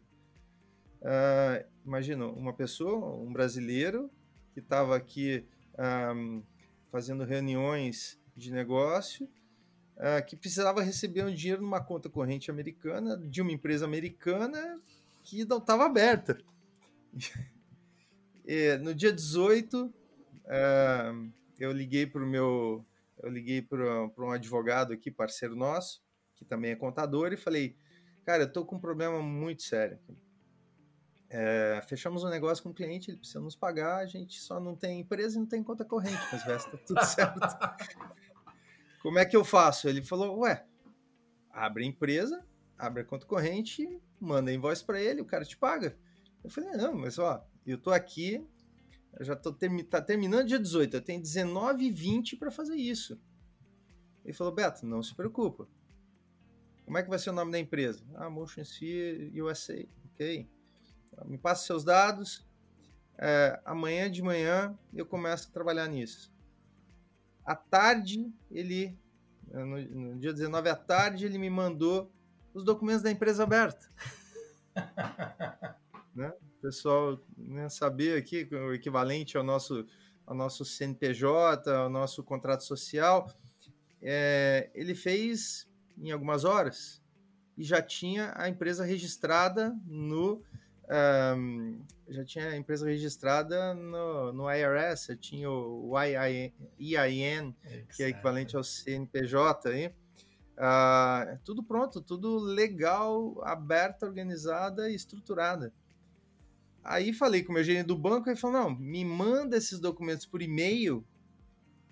Uh, imagina, uma pessoa, um brasileiro, que estava aqui um, fazendo reuniões de negócio, uh, que precisava receber um dinheiro numa conta corrente americana de uma empresa americana que não estava aberta. e, no dia 18, uh, eu liguei para o meu, eu liguei para um advogado aqui, parceiro nosso, que também é contador, e falei, cara, eu estou com um problema muito sério. É, fechamos um negócio com o cliente, ele precisa nos pagar, a gente só não tem empresa e não tem conta corrente, mas vai tá tudo certo. Como é que eu faço? Ele falou, ué, abre a empresa, abre a conta corrente, manda a invoice para ele, o cara te paga. Eu falei, não, mas ó, eu tô aqui, eu já tô termi tá terminando dia 18, eu tenho 19 e 20 para fazer isso. Ele falou, Beto, não se preocupa. Como é que vai ser o nome da empresa? Ah, Motion Sphere USA. Ok. Me passa seus dados. É, amanhã de manhã eu começo a trabalhar nisso. À tarde, ele, no, no dia 19 à tarde, ele me mandou os documentos da empresa aberta. né? O pessoal né, saber aqui o equivalente ao nosso, ao nosso CNPJ, ao nosso contrato social. É, ele fez em algumas horas e já tinha a empresa registrada no um, já tinha a empresa registrada no, no IRS, tinha o EIN, que é equivalente ao CNPJ aí. Uh, tudo pronto, tudo legal, aberta, organizada e estruturada. Aí falei com o meu gerente do banco e falou: não, me manda esses documentos por e-mail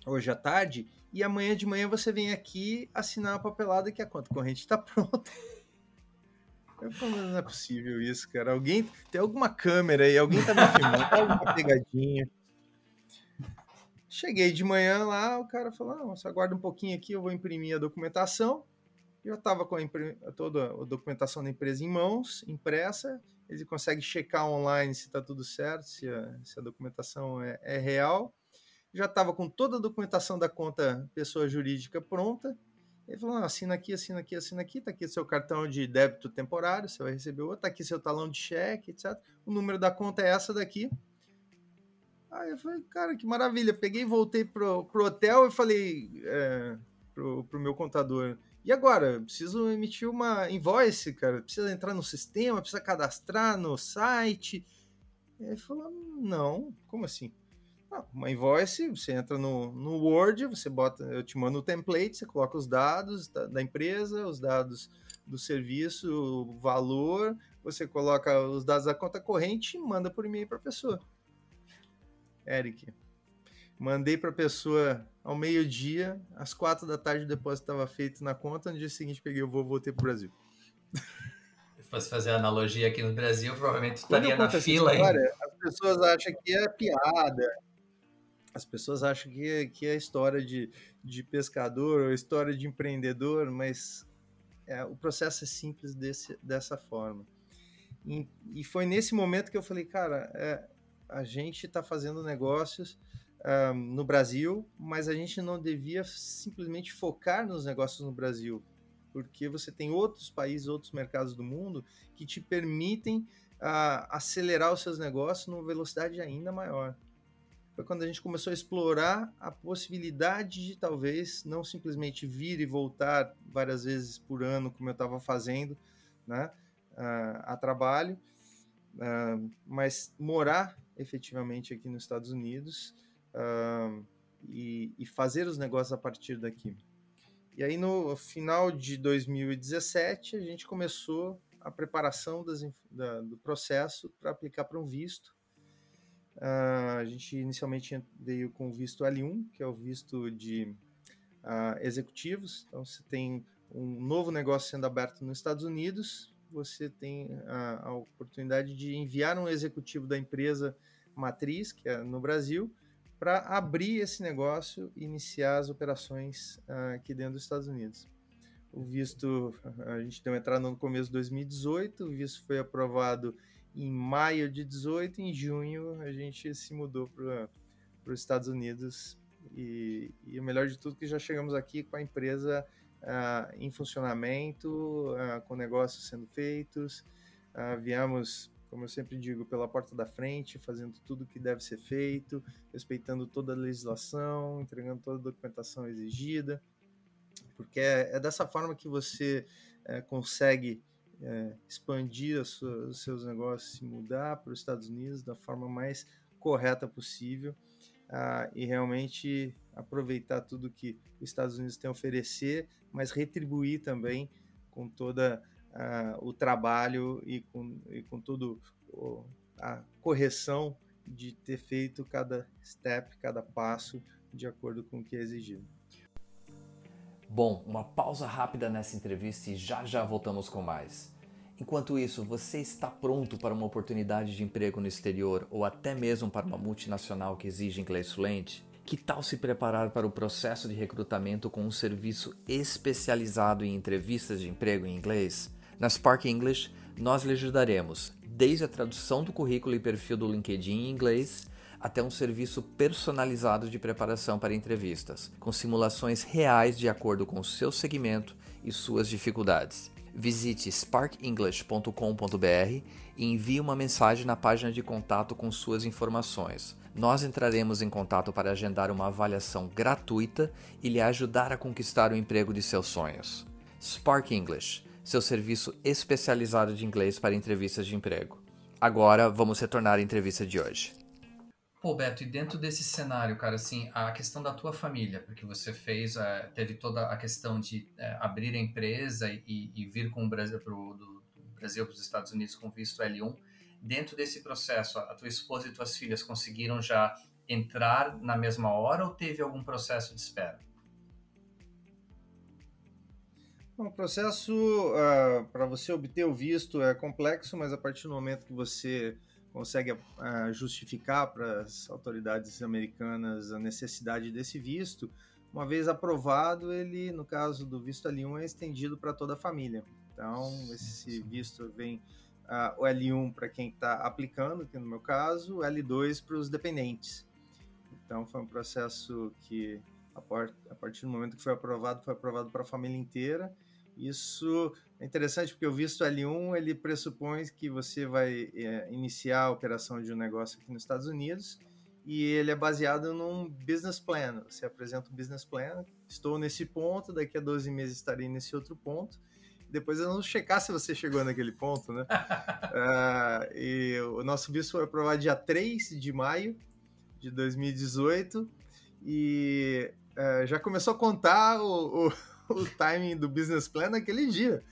hoje à tarde e amanhã de manhã você vem aqui assinar a papelada que a conta corrente está pronta. Eu falo, não é possível isso, cara. Alguém tem alguma câmera aí, alguém tá me filmando, tá alguma pegadinha. Cheguei de manhã lá, o cara falou: não, você aguarda um pouquinho aqui, eu vou imprimir a documentação. Eu estava com a toda a documentação da empresa em mãos, impressa. Ele consegue checar online se está tudo certo, se a, se a documentação é, é real já estava com toda a documentação da conta pessoa jurídica pronta. Ele falou: assina aqui, assina aqui, assina aqui, está aqui seu cartão de débito temporário, você vai receber outro, está aqui seu talão de cheque, etc. O número da conta é essa daqui. Aí eu falei, cara, que maravilha. Peguei, voltei pro, pro hotel e falei é, pro, pro meu contador. E agora? Preciso emitir uma invoice, cara. Precisa entrar no sistema, precisa cadastrar no site. Ele falou: não, como assim? Ah, uma invoice, você entra no, no Word, você bota, eu te mando o template, você coloca os dados da, da empresa, os dados do serviço, o valor, você coloca os dados da conta corrente e manda por e-mail para a pessoa. Eric, mandei para a pessoa ao meio-dia, às quatro da tarde o depósito estava feito na conta, no dia seguinte peguei o voo e voltei para o Brasil. Se fosse fazer analogia aqui no Brasil, provavelmente estaria na fila ainda. As pessoas acham que é piada, as pessoas acham que, é, que é história de, de pescador ou história de empreendedor, mas é, o processo é simples desse, dessa forma. E, e, foi nesse momento que eu falei, cara, é, a gente está fazendo negócios um, no Brasil, mas a gente não devia simplesmente focar nos negócios no Brasil, porque você tem outros países, outros mercados do mundo que te permitem uh, acelerar os seus negócios numa velocidade ainda maior foi quando a gente começou a explorar a possibilidade de talvez não simplesmente vir e voltar várias vezes por ano, como eu estava fazendo, né, a trabalho, mas morar efetivamente aqui nos Estados Unidos e, fazer os negócios a partir daqui. E aí, no final de 2017, a gente começou a preparação das, da, do processo para aplicar para um visto Uh, a gente inicialmente veio com o visto L1, que é o visto de uh, executivos. Então, você tem um novo negócio sendo aberto nos Estados Unidos, você tem a, a oportunidade de enviar um executivo da empresa matriz, que é no Brasil, para abrir esse negócio e iniciar as operações uh, aqui dentro dos Estados Unidos. O visto, a gente deu entrada no começo de 2018, o visto foi aprovado em maio de 18, em junho a gente se mudou para os Estados Unidos e, e, o melhor de tudo é que já chegamos aqui com a empresa uh, em funcionamento, uh, com negócios sendo feitos. viemos, como eu sempre digo, pela porta da frente, fazendo tudo que deve ser feito, respeitando toda a legislação, entregando toda a documentação exigida, porque é, é dessa forma que você é, consegue é, expandir os seus negócios e mudar para os Estados Unidos da forma mais correta possível uh, e realmente aproveitar tudo que os Estados Unidos tem a oferecer, mas retribuir também com toda uh, o trabalho e com, e com tudo a correção de ter feito cada step, cada passo de acordo com o que é exigido. Bom, uma pausa rápida nessa entrevista e já já voltamos com mais. Enquanto isso, você está pronto para uma oportunidade de emprego no exterior ou até mesmo para uma multinacional que exige inglês fluente? Que tal se preparar para o processo de recrutamento com um serviço especializado em entrevistas de emprego em inglês? Na Spark English, nós lhe ajudaremos desde a tradução do currículo e perfil do LinkedIn em inglês até um serviço personalizado de preparação para entrevistas, com simulações reais de acordo com o seu segmento e suas dificuldades. Visite sparkenglish.com.br e envie uma mensagem na página de contato com suas informações. Nós entraremos em contato para agendar uma avaliação gratuita e lhe ajudar a conquistar o emprego de seus sonhos. Spark English, seu serviço especializado de inglês para entrevistas de emprego. Agora vamos retornar à entrevista de hoje. Pô, Beto, e dentro desse cenário, cara, assim, a questão da tua família, porque você fez, uh, teve toda a questão de uh, abrir a empresa e, e, vir com o Brasil pro, do, Brasil para os Estados Unidos com visto L1. Dentro desse processo, a tua esposa e tuas filhas conseguiram já entrar na mesma hora ou teve algum processo de espera? O processo uh, para você obter o visto é complexo, mas a partir do momento que você consegue uh, justificar para as autoridades americanas a necessidade desse visto, uma vez aprovado, ele, no caso do visto L1, é estendido para toda a família. Então, esse visto vem uh, o L1 para quem está aplicando, que no meu caso, o L2 para os dependentes. Então, foi um processo que, a partir do momento que foi aprovado, foi aprovado para a família inteira isso é interessante porque o visto L1 ele pressupõe que você vai é, iniciar a operação de um negócio aqui nos Estados Unidos e ele é baseado num business plan. Você apresenta um business plan, estou nesse ponto, daqui a 12 meses estarei nesse outro ponto. Depois nós vamos checar se você chegou naquele ponto, né? uh, e o nosso visto foi aprovado dia 3 de maio de 2018 e uh, já começou a contar o, o o timing do business plan naquele dia.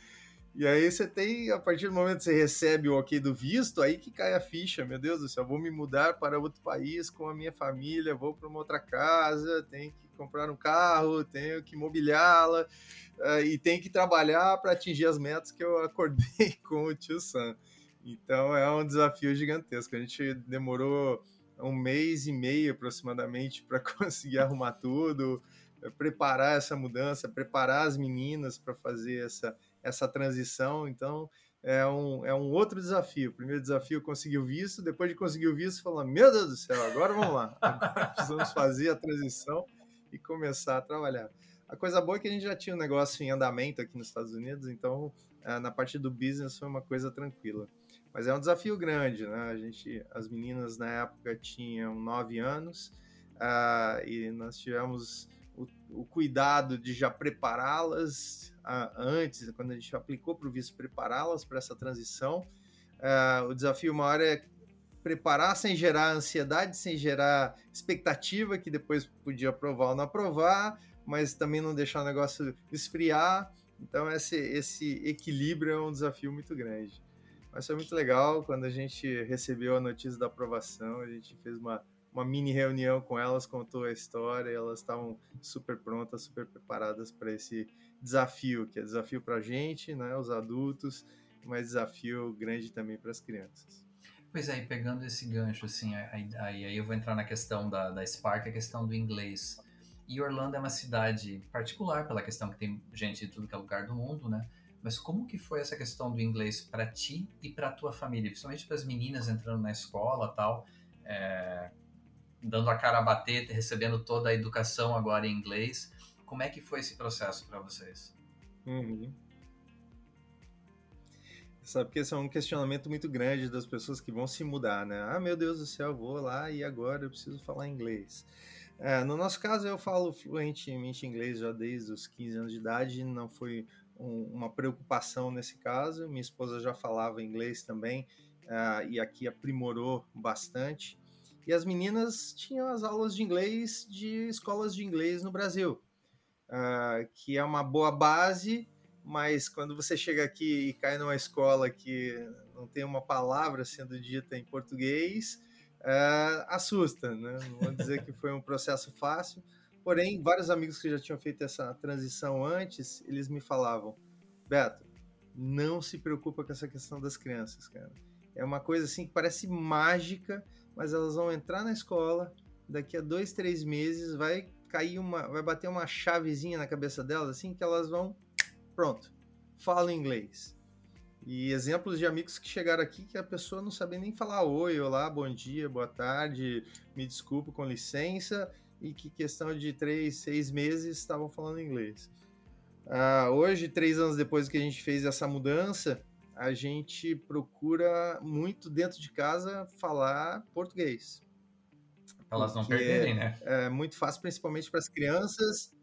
E aí você tem, a partir do momento que você recebe o ok do visto, aí que cai a ficha, meu Deus do céu, vou me mudar para outro país com a minha família, vou para uma outra casa, tenho que comprar um carro, tenho que mobiliá-la uh, e tenho que trabalhar para atingir as metas que eu acordei com o tio Sam. Então é um desafio gigantesco. A gente demorou um mês e meio aproximadamente para conseguir arrumar tudo, preparar essa mudança, preparar as meninas para fazer essa, essa transição. Então, é um, é um outro desafio. O primeiro desafio conseguir o visto, depois de conseguir o visto, falar: Meu Deus do céu, agora vamos lá, agora precisamos fazer a transição e começar a trabalhar. A coisa boa é que a gente já tinha um negócio em andamento aqui nos Estados Unidos, então é, na parte do business foi uma coisa tranquila. Mas é um desafio grande, né? A gente, as meninas na época tinham nove anos uh, e nós tivemos o, cuidado de já prepará-las antes, quando a gente aplicou para o visto, prepará-las para essa transição. Uh, o desafio maior é preparar sem gerar ansiedade, sem gerar expectativa que depois podia aprovar ou não aprovar, mas também não deixar o negócio esfriar. Então esse, esse equilíbrio é um desafio muito grande. Mas foi muito legal quando a gente recebeu a notícia da aprovação, a gente fez uma uma mini reunião com elas, contou a história, elas estavam super prontas, super preparadas para esse desafio, que é desafio para a gente, né, os adultos, mas desafio grande também para as crianças. Pois é, e pegando esse gancho, assim, aí, aí, aí eu vou entrar na questão da, da Spark, a questão do inglês. E Orlando é uma cidade particular pela questão que tem gente de tudo que é lugar do mundo, né? Mas como que foi essa questão do inglês para ti e para tua família, principalmente para as meninas entrando na escola, tal? É, dando a cara a bater, recebendo toda a educação agora em inglês. Como é que foi esse processo para vocês? Uhum. Sabe que esse é um questionamento muito grande das pessoas que vão se mudar, né? Ah, meu Deus do céu, vou lá e agora eu preciso falar inglês. É, no nosso caso, eu falo fluentemente inglês já desde os 15 anos de idade, não foi um, uma preocupação nesse caso. Minha esposa já falava inglês também uh, e aqui aprimorou bastante. E as meninas tinham as aulas de inglês de escolas de inglês no Brasil, uh, que é uma boa base mas quando você chega aqui e cai numa escola que não tem uma palavra sendo dita em português, é, assusta, né? Não vou dizer que foi um processo fácil, porém, vários amigos que já tinham feito essa transição antes, eles me falavam, Beto, não se preocupa com essa questão das crianças, cara. É uma coisa assim que parece mágica, mas elas vão entrar na escola, daqui a dois, três meses vai cair uma, vai bater uma chavezinha na cabeça delas, assim, que elas vão Pronto, fala inglês. E exemplos de amigos que chegaram aqui que a pessoa não sabia nem falar oi, olá, bom dia, boa tarde, me desculpe, com licença, e que questão de três, seis meses estavam falando inglês. Uh, hoje, três anos depois que a gente fez essa mudança, a gente procura muito dentro de casa falar português. Elas não perderem, né? É muito fácil, principalmente para as crianças.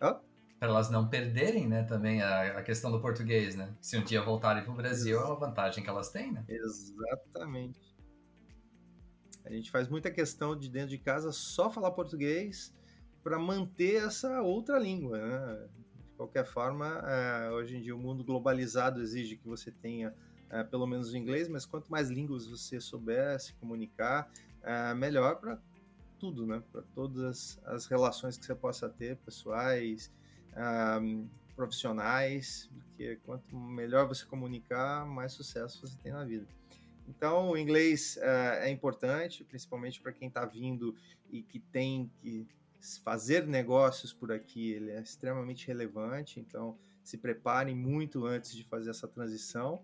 Oh? para elas não perderem, né, também a, a, questão do português, né? Se um dia voltarem para o Brasil, é uma vantagem que elas têm, né? Exatamente. A gente faz muita questão de dentro de casa só falar português para manter essa outra língua, né? Qualquer forma, é, hoje em dia o mundo globalizado exige que você tenha é, pelo menos o inglês, mas quanto mais línguas você souber se comunicar, é, melhor para tudo, né? Para todas as relações que você possa ter, pessoais, profissionais, porque quanto melhor você comunicar, mais sucesso você tem na vida. Então, o inglês uh, é importante, principalmente para quem está vindo e que tem que fazer negócios por aqui, ele é extremamente relevante. Então, se preparem muito antes de fazer essa transição.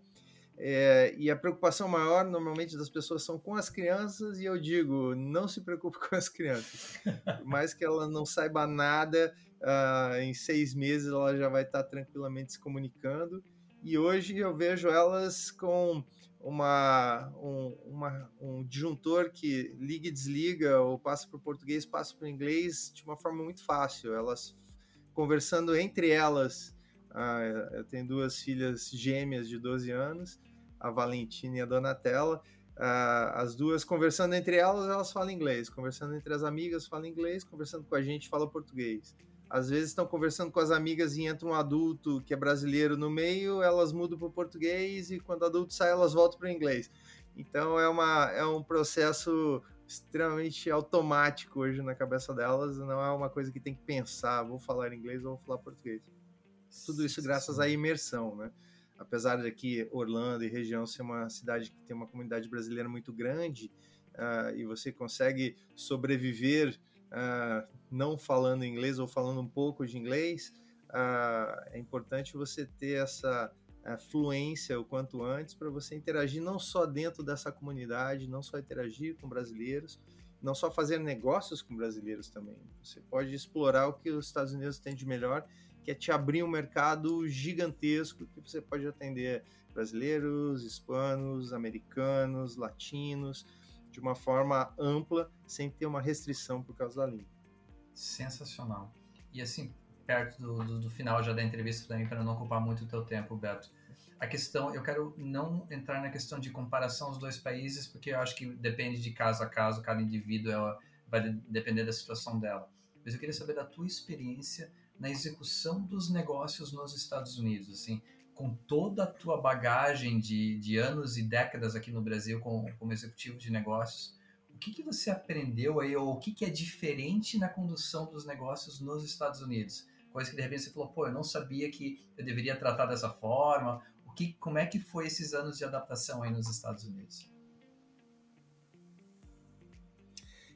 É, e a preocupação maior, normalmente, das pessoas são com as crianças, e eu digo, não se preocupe com as crianças. Por mais que ela não saiba nada, uh, em seis meses ela já vai estar tranquilamente se comunicando. E hoje eu vejo elas com uma, um, uma, um disjuntor que liga e desliga, ou passa para o português, passa para o inglês, de uma forma muito fácil. Elas conversando entre elas. Uh, eu tenho duas filhas gêmeas de 12 anos, a Valentina e a Donatella. Uh, as duas conversando entre elas, elas falam inglês. Conversando entre as amigas, falam inglês. Conversando com a gente, fala português. Às vezes estão conversando com as amigas e entra um adulto que é brasileiro no meio, elas mudam para o português e quando o adulto sai, elas voltam para o inglês. Então é, uma, é um processo extremamente automático hoje na cabeça delas, não é uma coisa que tem que pensar, vou falar inglês ou vou falar português. Tudo isso graças à imersão, né? Apesar de aqui Orlando e região ser uma cidade que tem uma comunidade brasileira muito grande uh, e você consegue sobreviver uh, não falando inglês ou falando um pouco de inglês, uh, é importante você ter essa uh, fluência o quanto antes para você interagir não só dentro dessa comunidade, não só interagir com brasileiros, não só fazer negócios com brasileiros também. Você pode explorar o que os Estados Unidos têm de melhor, que é te abrir um mercado gigantesco que você pode atender brasileiros, hispanos, americanos, latinos, de uma forma ampla, sem ter uma restrição por causa da língua. Sensacional. E assim, perto do, do, do final já da entrevista também, para não ocupar muito o teu tempo, Beto, a questão, eu quero não entrar na questão de comparação dos dois países, porque eu acho que depende de caso a caso, cada indivíduo ela vai depender da situação dela. Mas eu queria saber da tua experiência na execução dos negócios nos Estados Unidos, assim, com toda a tua bagagem de, de anos e décadas aqui no Brasil como, como executivo de negócios, o que, que você aprendeu aí, ou o que, que é diferente na condução dos negócios nos Estados Unidos? Coisa que de repente você falou, pô, eu não sabia que eu deveria tratar dessa forma. O que, como é que foi esses anos de adaptação aí nos Estados Unidos?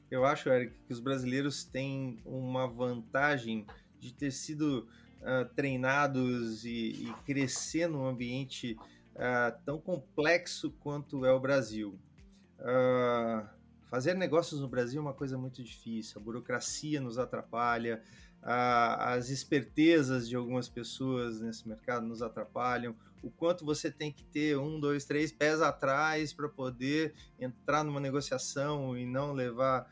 Eu acho, Eric, que os brasileiros têm uma vantagem de ter sido uh, treinados e, e, crescer num ambiente uh, tão complexo quanto é o Brasil. Uh, fazer negócios no Brasil é uma coisa muito difícil. A burocracia nos atrapalha, as espertezas de algumas pessoas nesse mercado nos atrapalham. O quanto você tem que ter um, dois, três pés atrás para poder entrar numa negociação e não levar,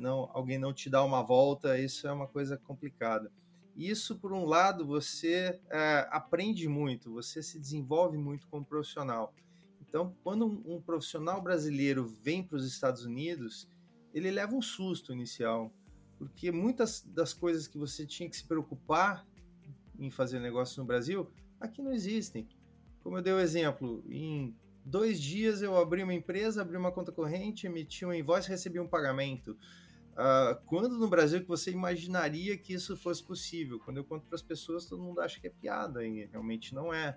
não, alguém não te dar uma volta, isso é uma coisa complicada. Isso, por um lado, você é, aprende muito, você se desenvolve muito como profissional. Então, quando um, um profissional brasileiro vem para os Estados Unidos, ele leva um susto inicial, porque muitas das coisas que você tinha que se preocupar em fazer negócio no Brasil, aqui não existem. Como eu dei o exemplo, em dois dias eu abri uma empresa, abri uma conta corrente, emiti um invoice, recebi um pagamento. Uh, quando no Brasil que você imaginaria que isso fosse possível? Quando eu conto para as pessoas, todo mundo acha que é piada, e realmente não é.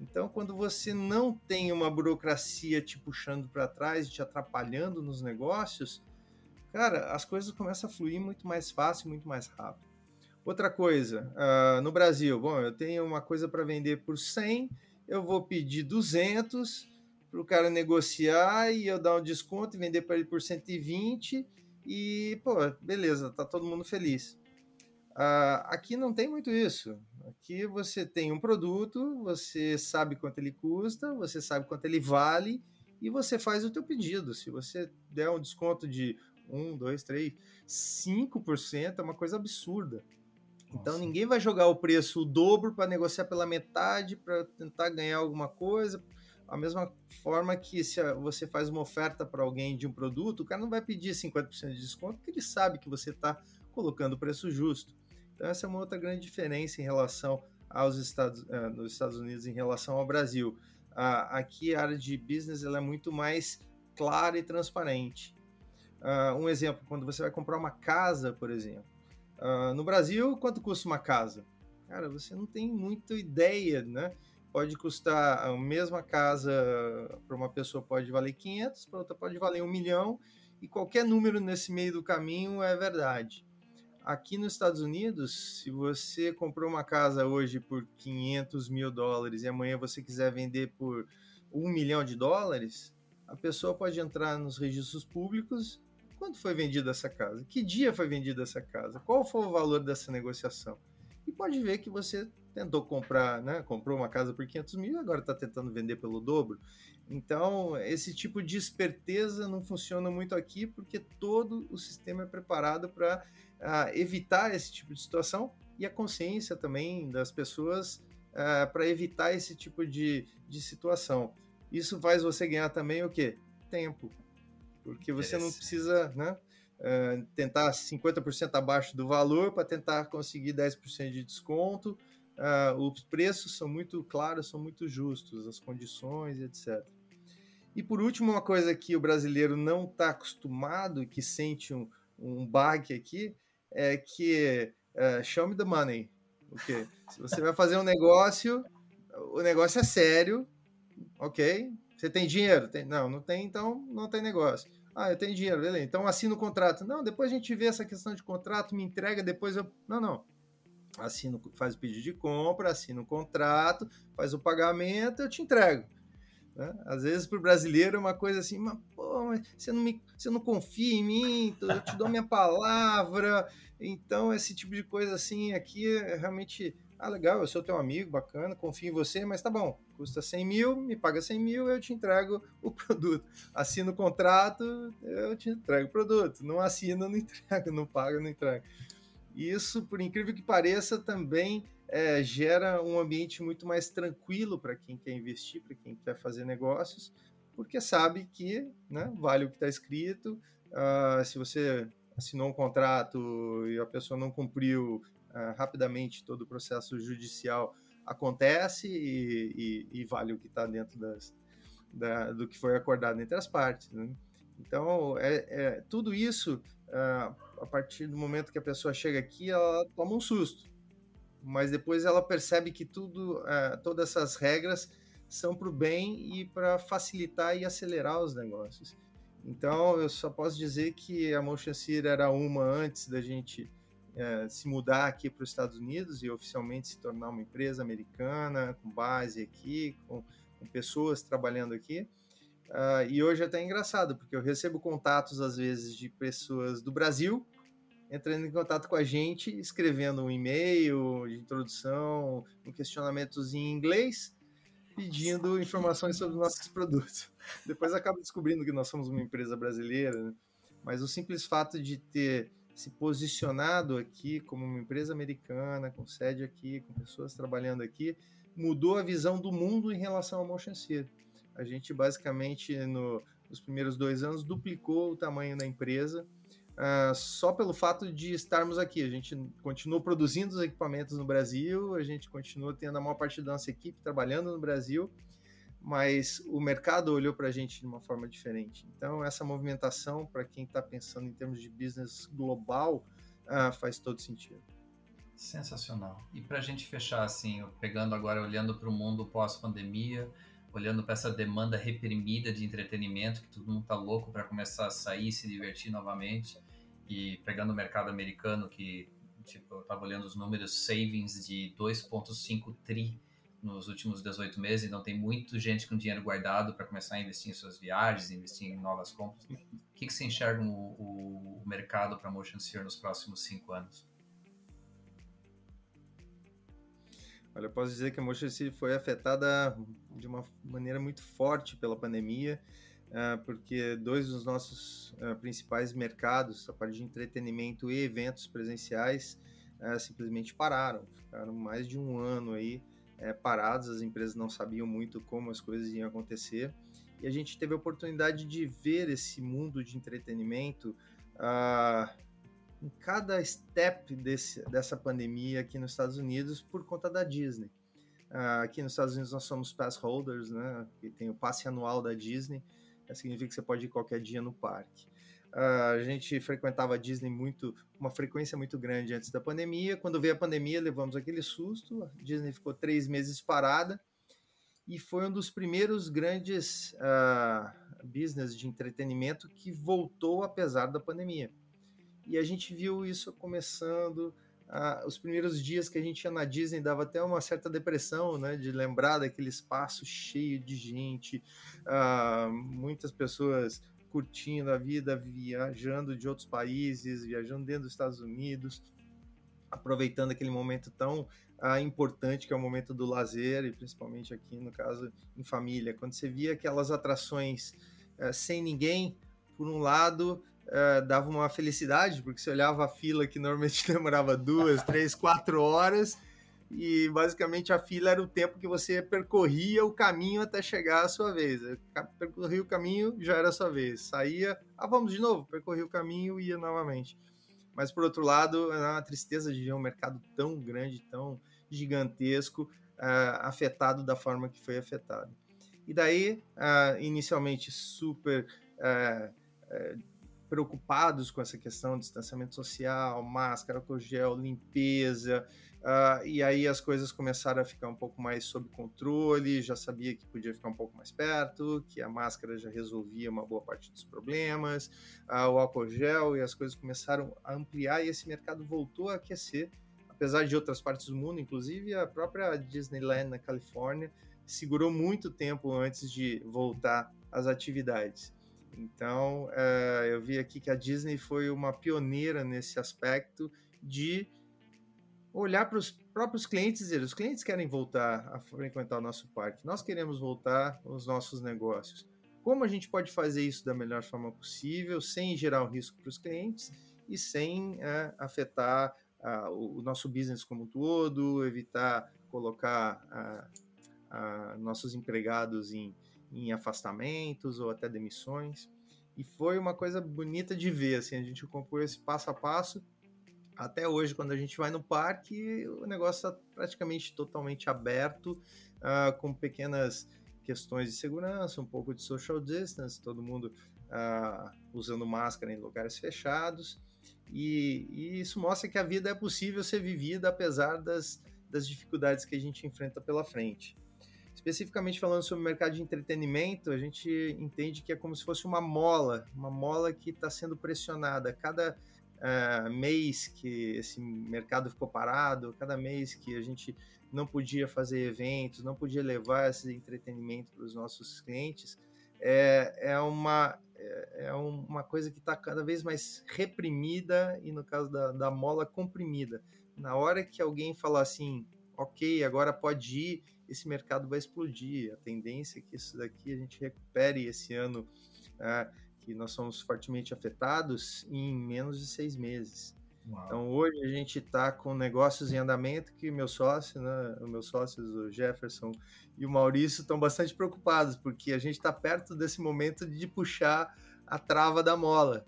Então, quando você não tem uma burocracia te puxando para trás, te atrapalhando nos negócios, cara, as coisas começam a fluir muito mais fácil, muito mais rápido. Outra coisa, uh, no Brasil, bom, eu tenho uma coisa para vender por 100, eu vou pedir 200 para o cara negociar e eu dar um desconto e vender para ele por 120 e, pô, beleza, tá todo mundo feliz. Uh, aqui não tem muito isso. Aqui você tem um produto, você sabe quanto ele custa, você sabe quanto ele vale e você faz o teu pedido. Se você der um desconto de 1, 2, 3, 5% é uma coisa absurda. Então, Nossa. Então ninguém vai jogar o preço o dobro para negociar pela metade, para tentar ganhar alguma coisa. A mesma forma que se você faz uma oferta para alguém de um produto, o cara não vai pedir 50% de desconto, porque ele sabe que você está colocando o preço justo. Então essa é uma outra grande diferença em relação aos Estados, uh, nos Estados Unidos em relação ao Brasil. Uh, aqui a área de business ela é muito mais clara e transparente. Uh, um exemplo, quando você vai comprar uma casa, por exemplo. no Brasil, quanto custa uma casa? Cara, você não tem muita ideia, né? Pode custar a mesma casa para uma pessoa pode valer 500, para outra pode valer um milhão, e qualquer número nesse meio do caminho é verdade. Aqui nos Estados Unidos, se você comprou uma casa hoje por 500 mil dólares e amanhã você quiser vender por um milhão de dólares, a pessoa pode entrar nos registros públicos. Quando foi vendida essa casa? Que dia foi vendida essa casa? Qual foi o valor dessa negociação? E pode ver que você tentou comprar, né? Comprou uma casa por 500 mil e agora está tentando vender pelo dobro. Então, esse tipo de esperteza não funciona muito aqui porque todo o sistema é preparado para uh, ah, evitar esse tipo de situação e a consciência também das pessoas uh, para evitar esse tipo de, de situação. Isso faz você ganhar também o quê? Tempo. Porque você não precisa, né? Uh, tentar 50% abaixo do valor para tentar conseguir 10% de desconto uh, os preços são muito claros, são muito justos, as condições, etc. E por último, uma coisa que o brasileiro não está acostumado, que sente um, um bug aqui, é que uh, show me the money. Porque se você vai fazer um negócio, o negócio é sério, ok? Você tem dinheiro? Tem, não, não tem, então não tem negócio. Ah, eu tenho dinheiro, beleza. Então assina o contrato. Não, depois a gente vê essa questão de contrato, me entrega, depois eu. Não, não assino, faz o pedido de compra, assina o contrato, faz o pagamento, eu te entrego. Né? Às vezes para o brasileiro é uma coisa assim, mas, pô, mas você, não me, você não confia em mim, eu te dou minha palavra. Então, esse tipo de coisa assim aqui é realmente. Ah, legal, eu sou teu amigo, bacana, confio em você, mas tá bom, custa 100 mil, me paga 100 mil, eu te entrego o produto. Assino o contrato, eu te entrego o produto. Não assino, não entrego, não paga, não entrego. E isso, por incrível que pareça, também é, gera um ambiente muito mais tranquilo para quem quer investir, para quem quer fazer negócios, porque sabe que né, vale o que está escrito. Uh, se você assinou um contrato e a pessoa não cumpriu uh, rapidamente, todo o processo judicial acontece e, e, e vale o que está dentro das, da, do que foi acordado entre as partes. Né? Então, é, é, tudo isso uh, a partir do momento que a pessoa chega aqui, ela toma um susto. Mas depois ela percebe que tudo, uh, todas essas regras são para o bem e para facilitar e acelerar os negócios. Então, eu só posso dizer que a Motion era uma antes da gente uh, se mudar aqui para os Estados Unidos e oficialmente se tornar uma empresa americana, com base aqui, com, com pessoas trabalhando aqui. Uh, e hoje é até engraçado, porque eu recebo contatos, às vezes, de pessoas do Brasil entrando em contato com a gente, escrevendo um e-mail de introdução, um questionamentos em inglês, pedindo informações sobre os nossos produtos. Depois acaba descobrindo que nós somos uma empresa brasileira, né? mas o simples fato de ter se posicionado aqui como uma empresa americana, com sede aqui, com pessoas trabalhando aqui, mudou a visão do mundo em relação ao Motion Sphere. A gente basicamente no, nos primeiros dois anos duplicou o tamanho da empresa uh, só pelo fato de estarmos aqui. A gente continua produzindo os equipamentos no Brasil, a gente continua tendo a maior parte da nossa equipe trabalhando no Brasil, mas o mercado olhou para a gente de uma forma diferente. Então, essa movimentação, para quem está pensando em termos de business global, uh, faz todo sentido. Sensacional. E para a gente fechar, assim, pegando agora, olhando para o mundo pós-pandemia, olhando para essa demanda reprimida de entretenimento, que todo mundo tá louco para começar a sair e se divertir novamente, e pegando o mercado americano, que tipo, eu estava olhando os números savings de 2,5 tri nos últimos 18 meses, então tem muita gente com dinheiro guardado para começar a investir em suas viagens, investir em novas compras. O que, que você enxerga o, o mercado para motion sphere nos próximos cinco anos? Olha, eu posso dizer que a Motion City foi afetada de uma maneira muito forte pela pandemia, uh, porque dois dos nossos uh, principais mercados, a parte de entretenimento e eventos presenciais, uh, simplesmente pararam. Ficaram mais de um ano aí eh, parados, as empresas não sabiam muito como as coisas iam acontecer. E a gente teve a oportunidade de ver esse mundo de entretenimento em cada step desse, dessa pandemia aqui nos Estados Unidos por conta da Disney. Uh, aqui nos Estados Unidos nós somos pass holders, né? E tem o passe anual da Disney, significa que você pode ir qualquer dia no parque. Uh, a gente frequentava a Disney muito, uma frequência muito grande antes da pandemia. Quando veio a pandemia, levamos aquele susto. A Disney ficou três meses parada e foi um dos primeiros grandes uh, business de entretenimento que voltou apesar da pandemia e a gente viu isso começando. Ah, os primeiros dias que a gente ia na Disney dava até uma certa depressão, né? De lembrar daquele espaço cheio de gente, ah, muitas pessoas curtindo a vida, viajando de outros países, viajando dentro dos Estados Unidos, aproveitando aquele momento tão ah, importante que é o momento do lazer, e principalmente aqui, no caso, em família. Quando você via aquelas atrações eh, sem ninguém, por um lado, uh, dava uma felicidade, porque você olhava a fila que normalmente demorava duas, três, quatro horas, e basicamente a fila era o tempo que você percorria o caminho até chegar à sua vez. Percorria o caminho, já era a sua vez. Saía, ah, vamos de novo, percorria o caminho e ia novamente. Mas por outro lado, é uma tristeza de ver um mercado tão grande, tão gigantesco, uh, afetado da forma que foi afetado. E daí, uh, inicialmente super uh, preocupados com essa questão de distanciamento social, máscara, álcool gel, limpeza, uh, e aí as coisas começaram a ficar um pouco mais sob controle, já sabia que podia ficar um pouco mais perto, que a máscara já resolvia uma boa parte dos problemas, uh, o álcool gel, e as coisas começaram a ampliar e esse mercado voltou a aquecer, apesar de outras partes do mundo, inclusive a própria Disneyland na Califórnia, segurou muito tempo antes de voltar às atividades. Então, é, eu vi aqui que a Disney foi uma pioneira nesse aspecto de olhar para os próprios clientes e dizer: os clientes querem voltar a frequentar o nosso parque, nós queremos voltar aos nossos negócios. Como a gente pode fazer isso da melhor forma possível, sem gerar um risco para os clientes e sem é, afetar o, o, nosso business como um todo, evitar colocar nossos empregados em em afastamentos ou até demissões. E foi uma coisa bonita de ver, assim, a gente acompanhou esse passo a passo. Até hoje, quando a gente vai no parque, o negócio está praticamente totalmente aberto, uh, com pequenas questões de segurança, um pouco de social distance, todo mundo uh, usando máscara em lugares fechados. E, e, isso mostra que a vida é possível ser vivida apesar das, das dificuldades que a gente enfrenta pela frente. Especificamente falando sobre o mercado de entretenimento, a gente entende que é como se fosse uma mola, uma mola que está sendo pressionada. Cada uh, mês que esse mercado ficou parado, cada mês que a gente não podia fazer eventos, não podia levar esse entretenimento para os nossos clientes, é, é uma é, é uma coisa que está cada vez mais reprimida e no caso da, da mola comprimida. Na hora que alguém falar assim, ok, agora pode ir, esse mercado vai explodir. A tendência é que isso daqui a gente recupere esse ano, uh, que nós somos fortemente afetados, em menos de seis meses. Uau. Então hoje a gente está com negócios em andamento que meu sócio, né, os meus sócios, o Jefferson e o Maurício, estão bastante preocupados, porque a gente está perto desse momento de puxar a trava da mola.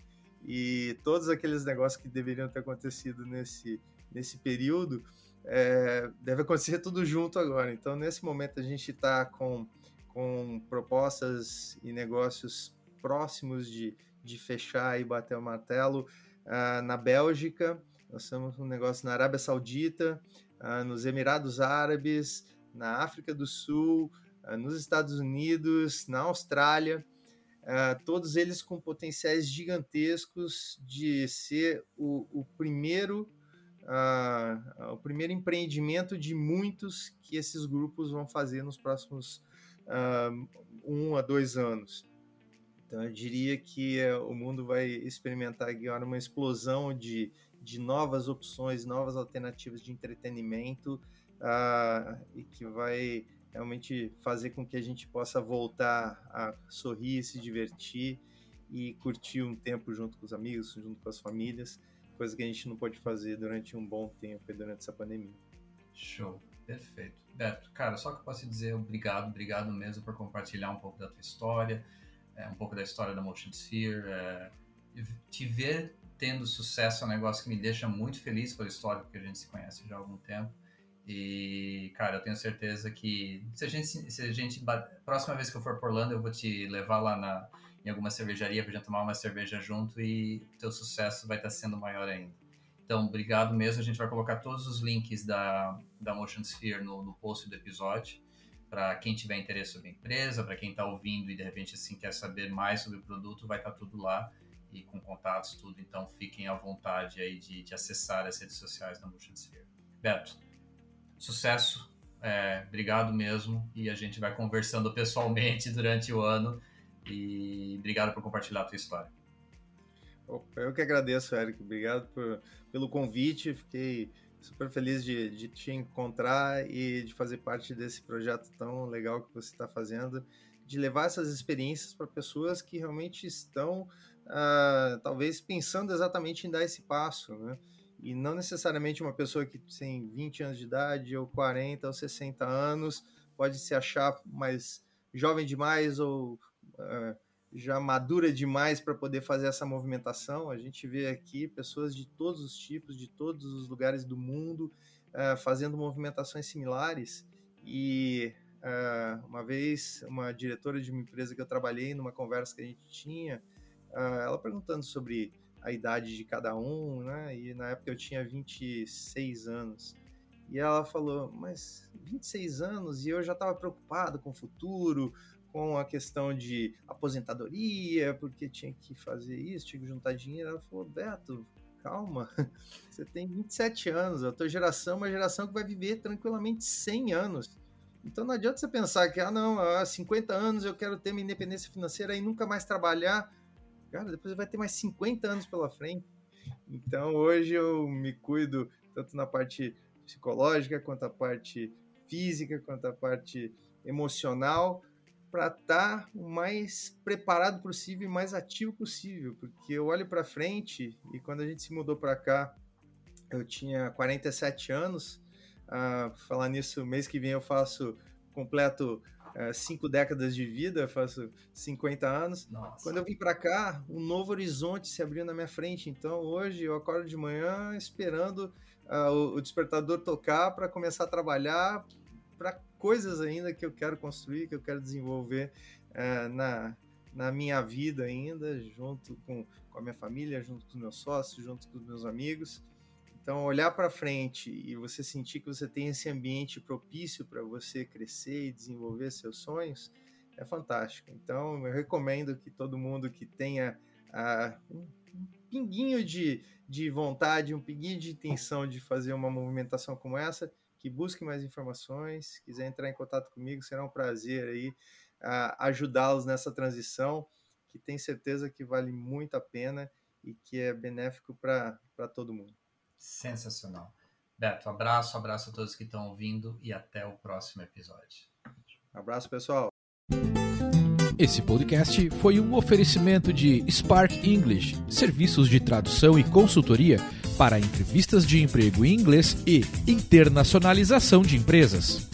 E todos aqueles negócios que deveriam ter acontecido nesse, nesse período, é, deve acontecer tudo junto agora. Então, nesse momento, a gente está com, com propostas e negócios próximos de, de fechar e bater o martelo uh, na Bélgica, nós temos um negócio na Arábia Saudita, uh, nos Emirados Árabes, na África do Sul, uh, nos Estados Unidos, na Austrália. Uh, todos eles com potenciais gigantescos de ser o, o primeiro uh, o primeiro empreendimento de muitos que esses grupos vão fazer nos próximos uh, um a dois anos. Então, eu diria que uh, o mundo vai experimentar agora uma explosão de, de novas opções, novas alternativas de entretenimento e que vai realmente fazer com que a gente possa voltar a sorrir, se divertir e curtir um tempo junto com os amigos, junto com as famílias, coisa que a gente não pode fazer durante um bom tempo durante essa pandemia. Show, perfeito. Beto, cara, só que eu posso dizer obrigado, obrigado mesmo por compartilhar um pouco da tua história, é, um pouco da história da Motion Sphere, é, te ver tendo sucesso é um negócio que me deixa muito feliz pela história, porque a gente se conhece já há algum tempo. E, cara, eu tenho certeza que se a gente, se a gente próxima vez que eu for por Orlando, eu vou te levar lá na, em alguma cervejaria pra gente tomar uma cerveja junto e teu sucesso vai estar sendo maior ainda. Então, obrigado mesmo. A gente vai colocar todos os links da, da Motion Sphere no, no post do episódio para quem tiver interesse sobre a empresa, para quem está ouvindo e de repente assim quer saber mais sobre o produto, vai estar tá tudo lá e com contatos tudo. Então, fiquem à vontade aí de, de acessar as redes sociais da Motion Sphere. Beto, sucesso, é, obrigado mesmo e a gente vai conversando pessoalmente durante o ano e obrigado por compartilhar a tua história. Eu que agradeço, Eric. Obrigado por, pelo convite. Fiquei super feliz de, de, te encontrar e de fazer parte desse projeto tão legal que você está fazendo, de levar essas experiências para pessoas que realmente estão, uh, talvez, pensando exatamente em dar esse passo, né? E não necessariamente uma pessoa que tem 20 anos de idade, ou 40, ou 60 anos, pode se achar mais jovem demais ou uh, já madura demais para poder fazer essa movimentação. A gente vê aqui pessoas de todos os tipos, de todos os lugares do mundo, uh, fazendo movimentações similares. E uh, uma vez, uma diretora de uma empresa que eu trabalhei, numa conversa que a gente tinha, ela perguntando sobre a idade de cada um, né? E na época eu tinha 26 anos. E ela falou, mas 26 anos e eu já estava preocupado com o futuro, com a questão de aposentadoria, porque tinha que fazer isso, tinha que juntar dinheiro. Ela falou, Beto, calma, você tem 27 anos, a tua geração é uma geração que vai viver tranquilamente 100 anos. Então não adianta você pensar que, ah, não, há 50 anos eu quero ter minha independência financeira e nunca mais trabalhar cara, depois vai ter mais 50 anos pela frente. Então hoje eu me cuido tanto na parte psicológica, quanto a parte física, quanto a parte emocional, para estar tá o mais preparado possível e mais ativo possível, porque eu olho para frente e quando a gente se mudou para cá, eu tinha 47 anos. Uh, falar nisso, mês que vem eu faço completo é, cinco décadas de vida, faço 50 anos. Nossa. Quando eu vim para cá, um novo horizonte se abriu na minha frente. Então hoje eu acordo de manhã esperando o, o despertador tocar para começar a trabalhar para coisas ainda que eu quero construir, que eu quero desenvolver uh, na, na minha vida ainda, junto com, com a minha família, junto com os meus sócios, junto com os meus amigos. Então, olhar para frente e você sentir que você tem esse ambiente propício para você crescer e desenvolver seus sonhos é fantástico. Então, eu recomendo que todo mundo que tenha um, um pinguinho de, de vontade, um pinguinho de intenção de fazer uma movimentação como essa, que busque mais informações, quiser entrar em contato comigo, será um prazer aí ajudá-los nessa transição, que tem certeza que vale muito a pena e que é benéfico para todo mundo. Sensacional. Beto, abraço, abraço a todos que estão ouvindo e até o próximo episódio. Abraço, pessoal. Esse podcast foi um oferecimento de Spark English, serviços de tradução e consultoria para entrevistas de emprego em inglês e internacionalização de empresas.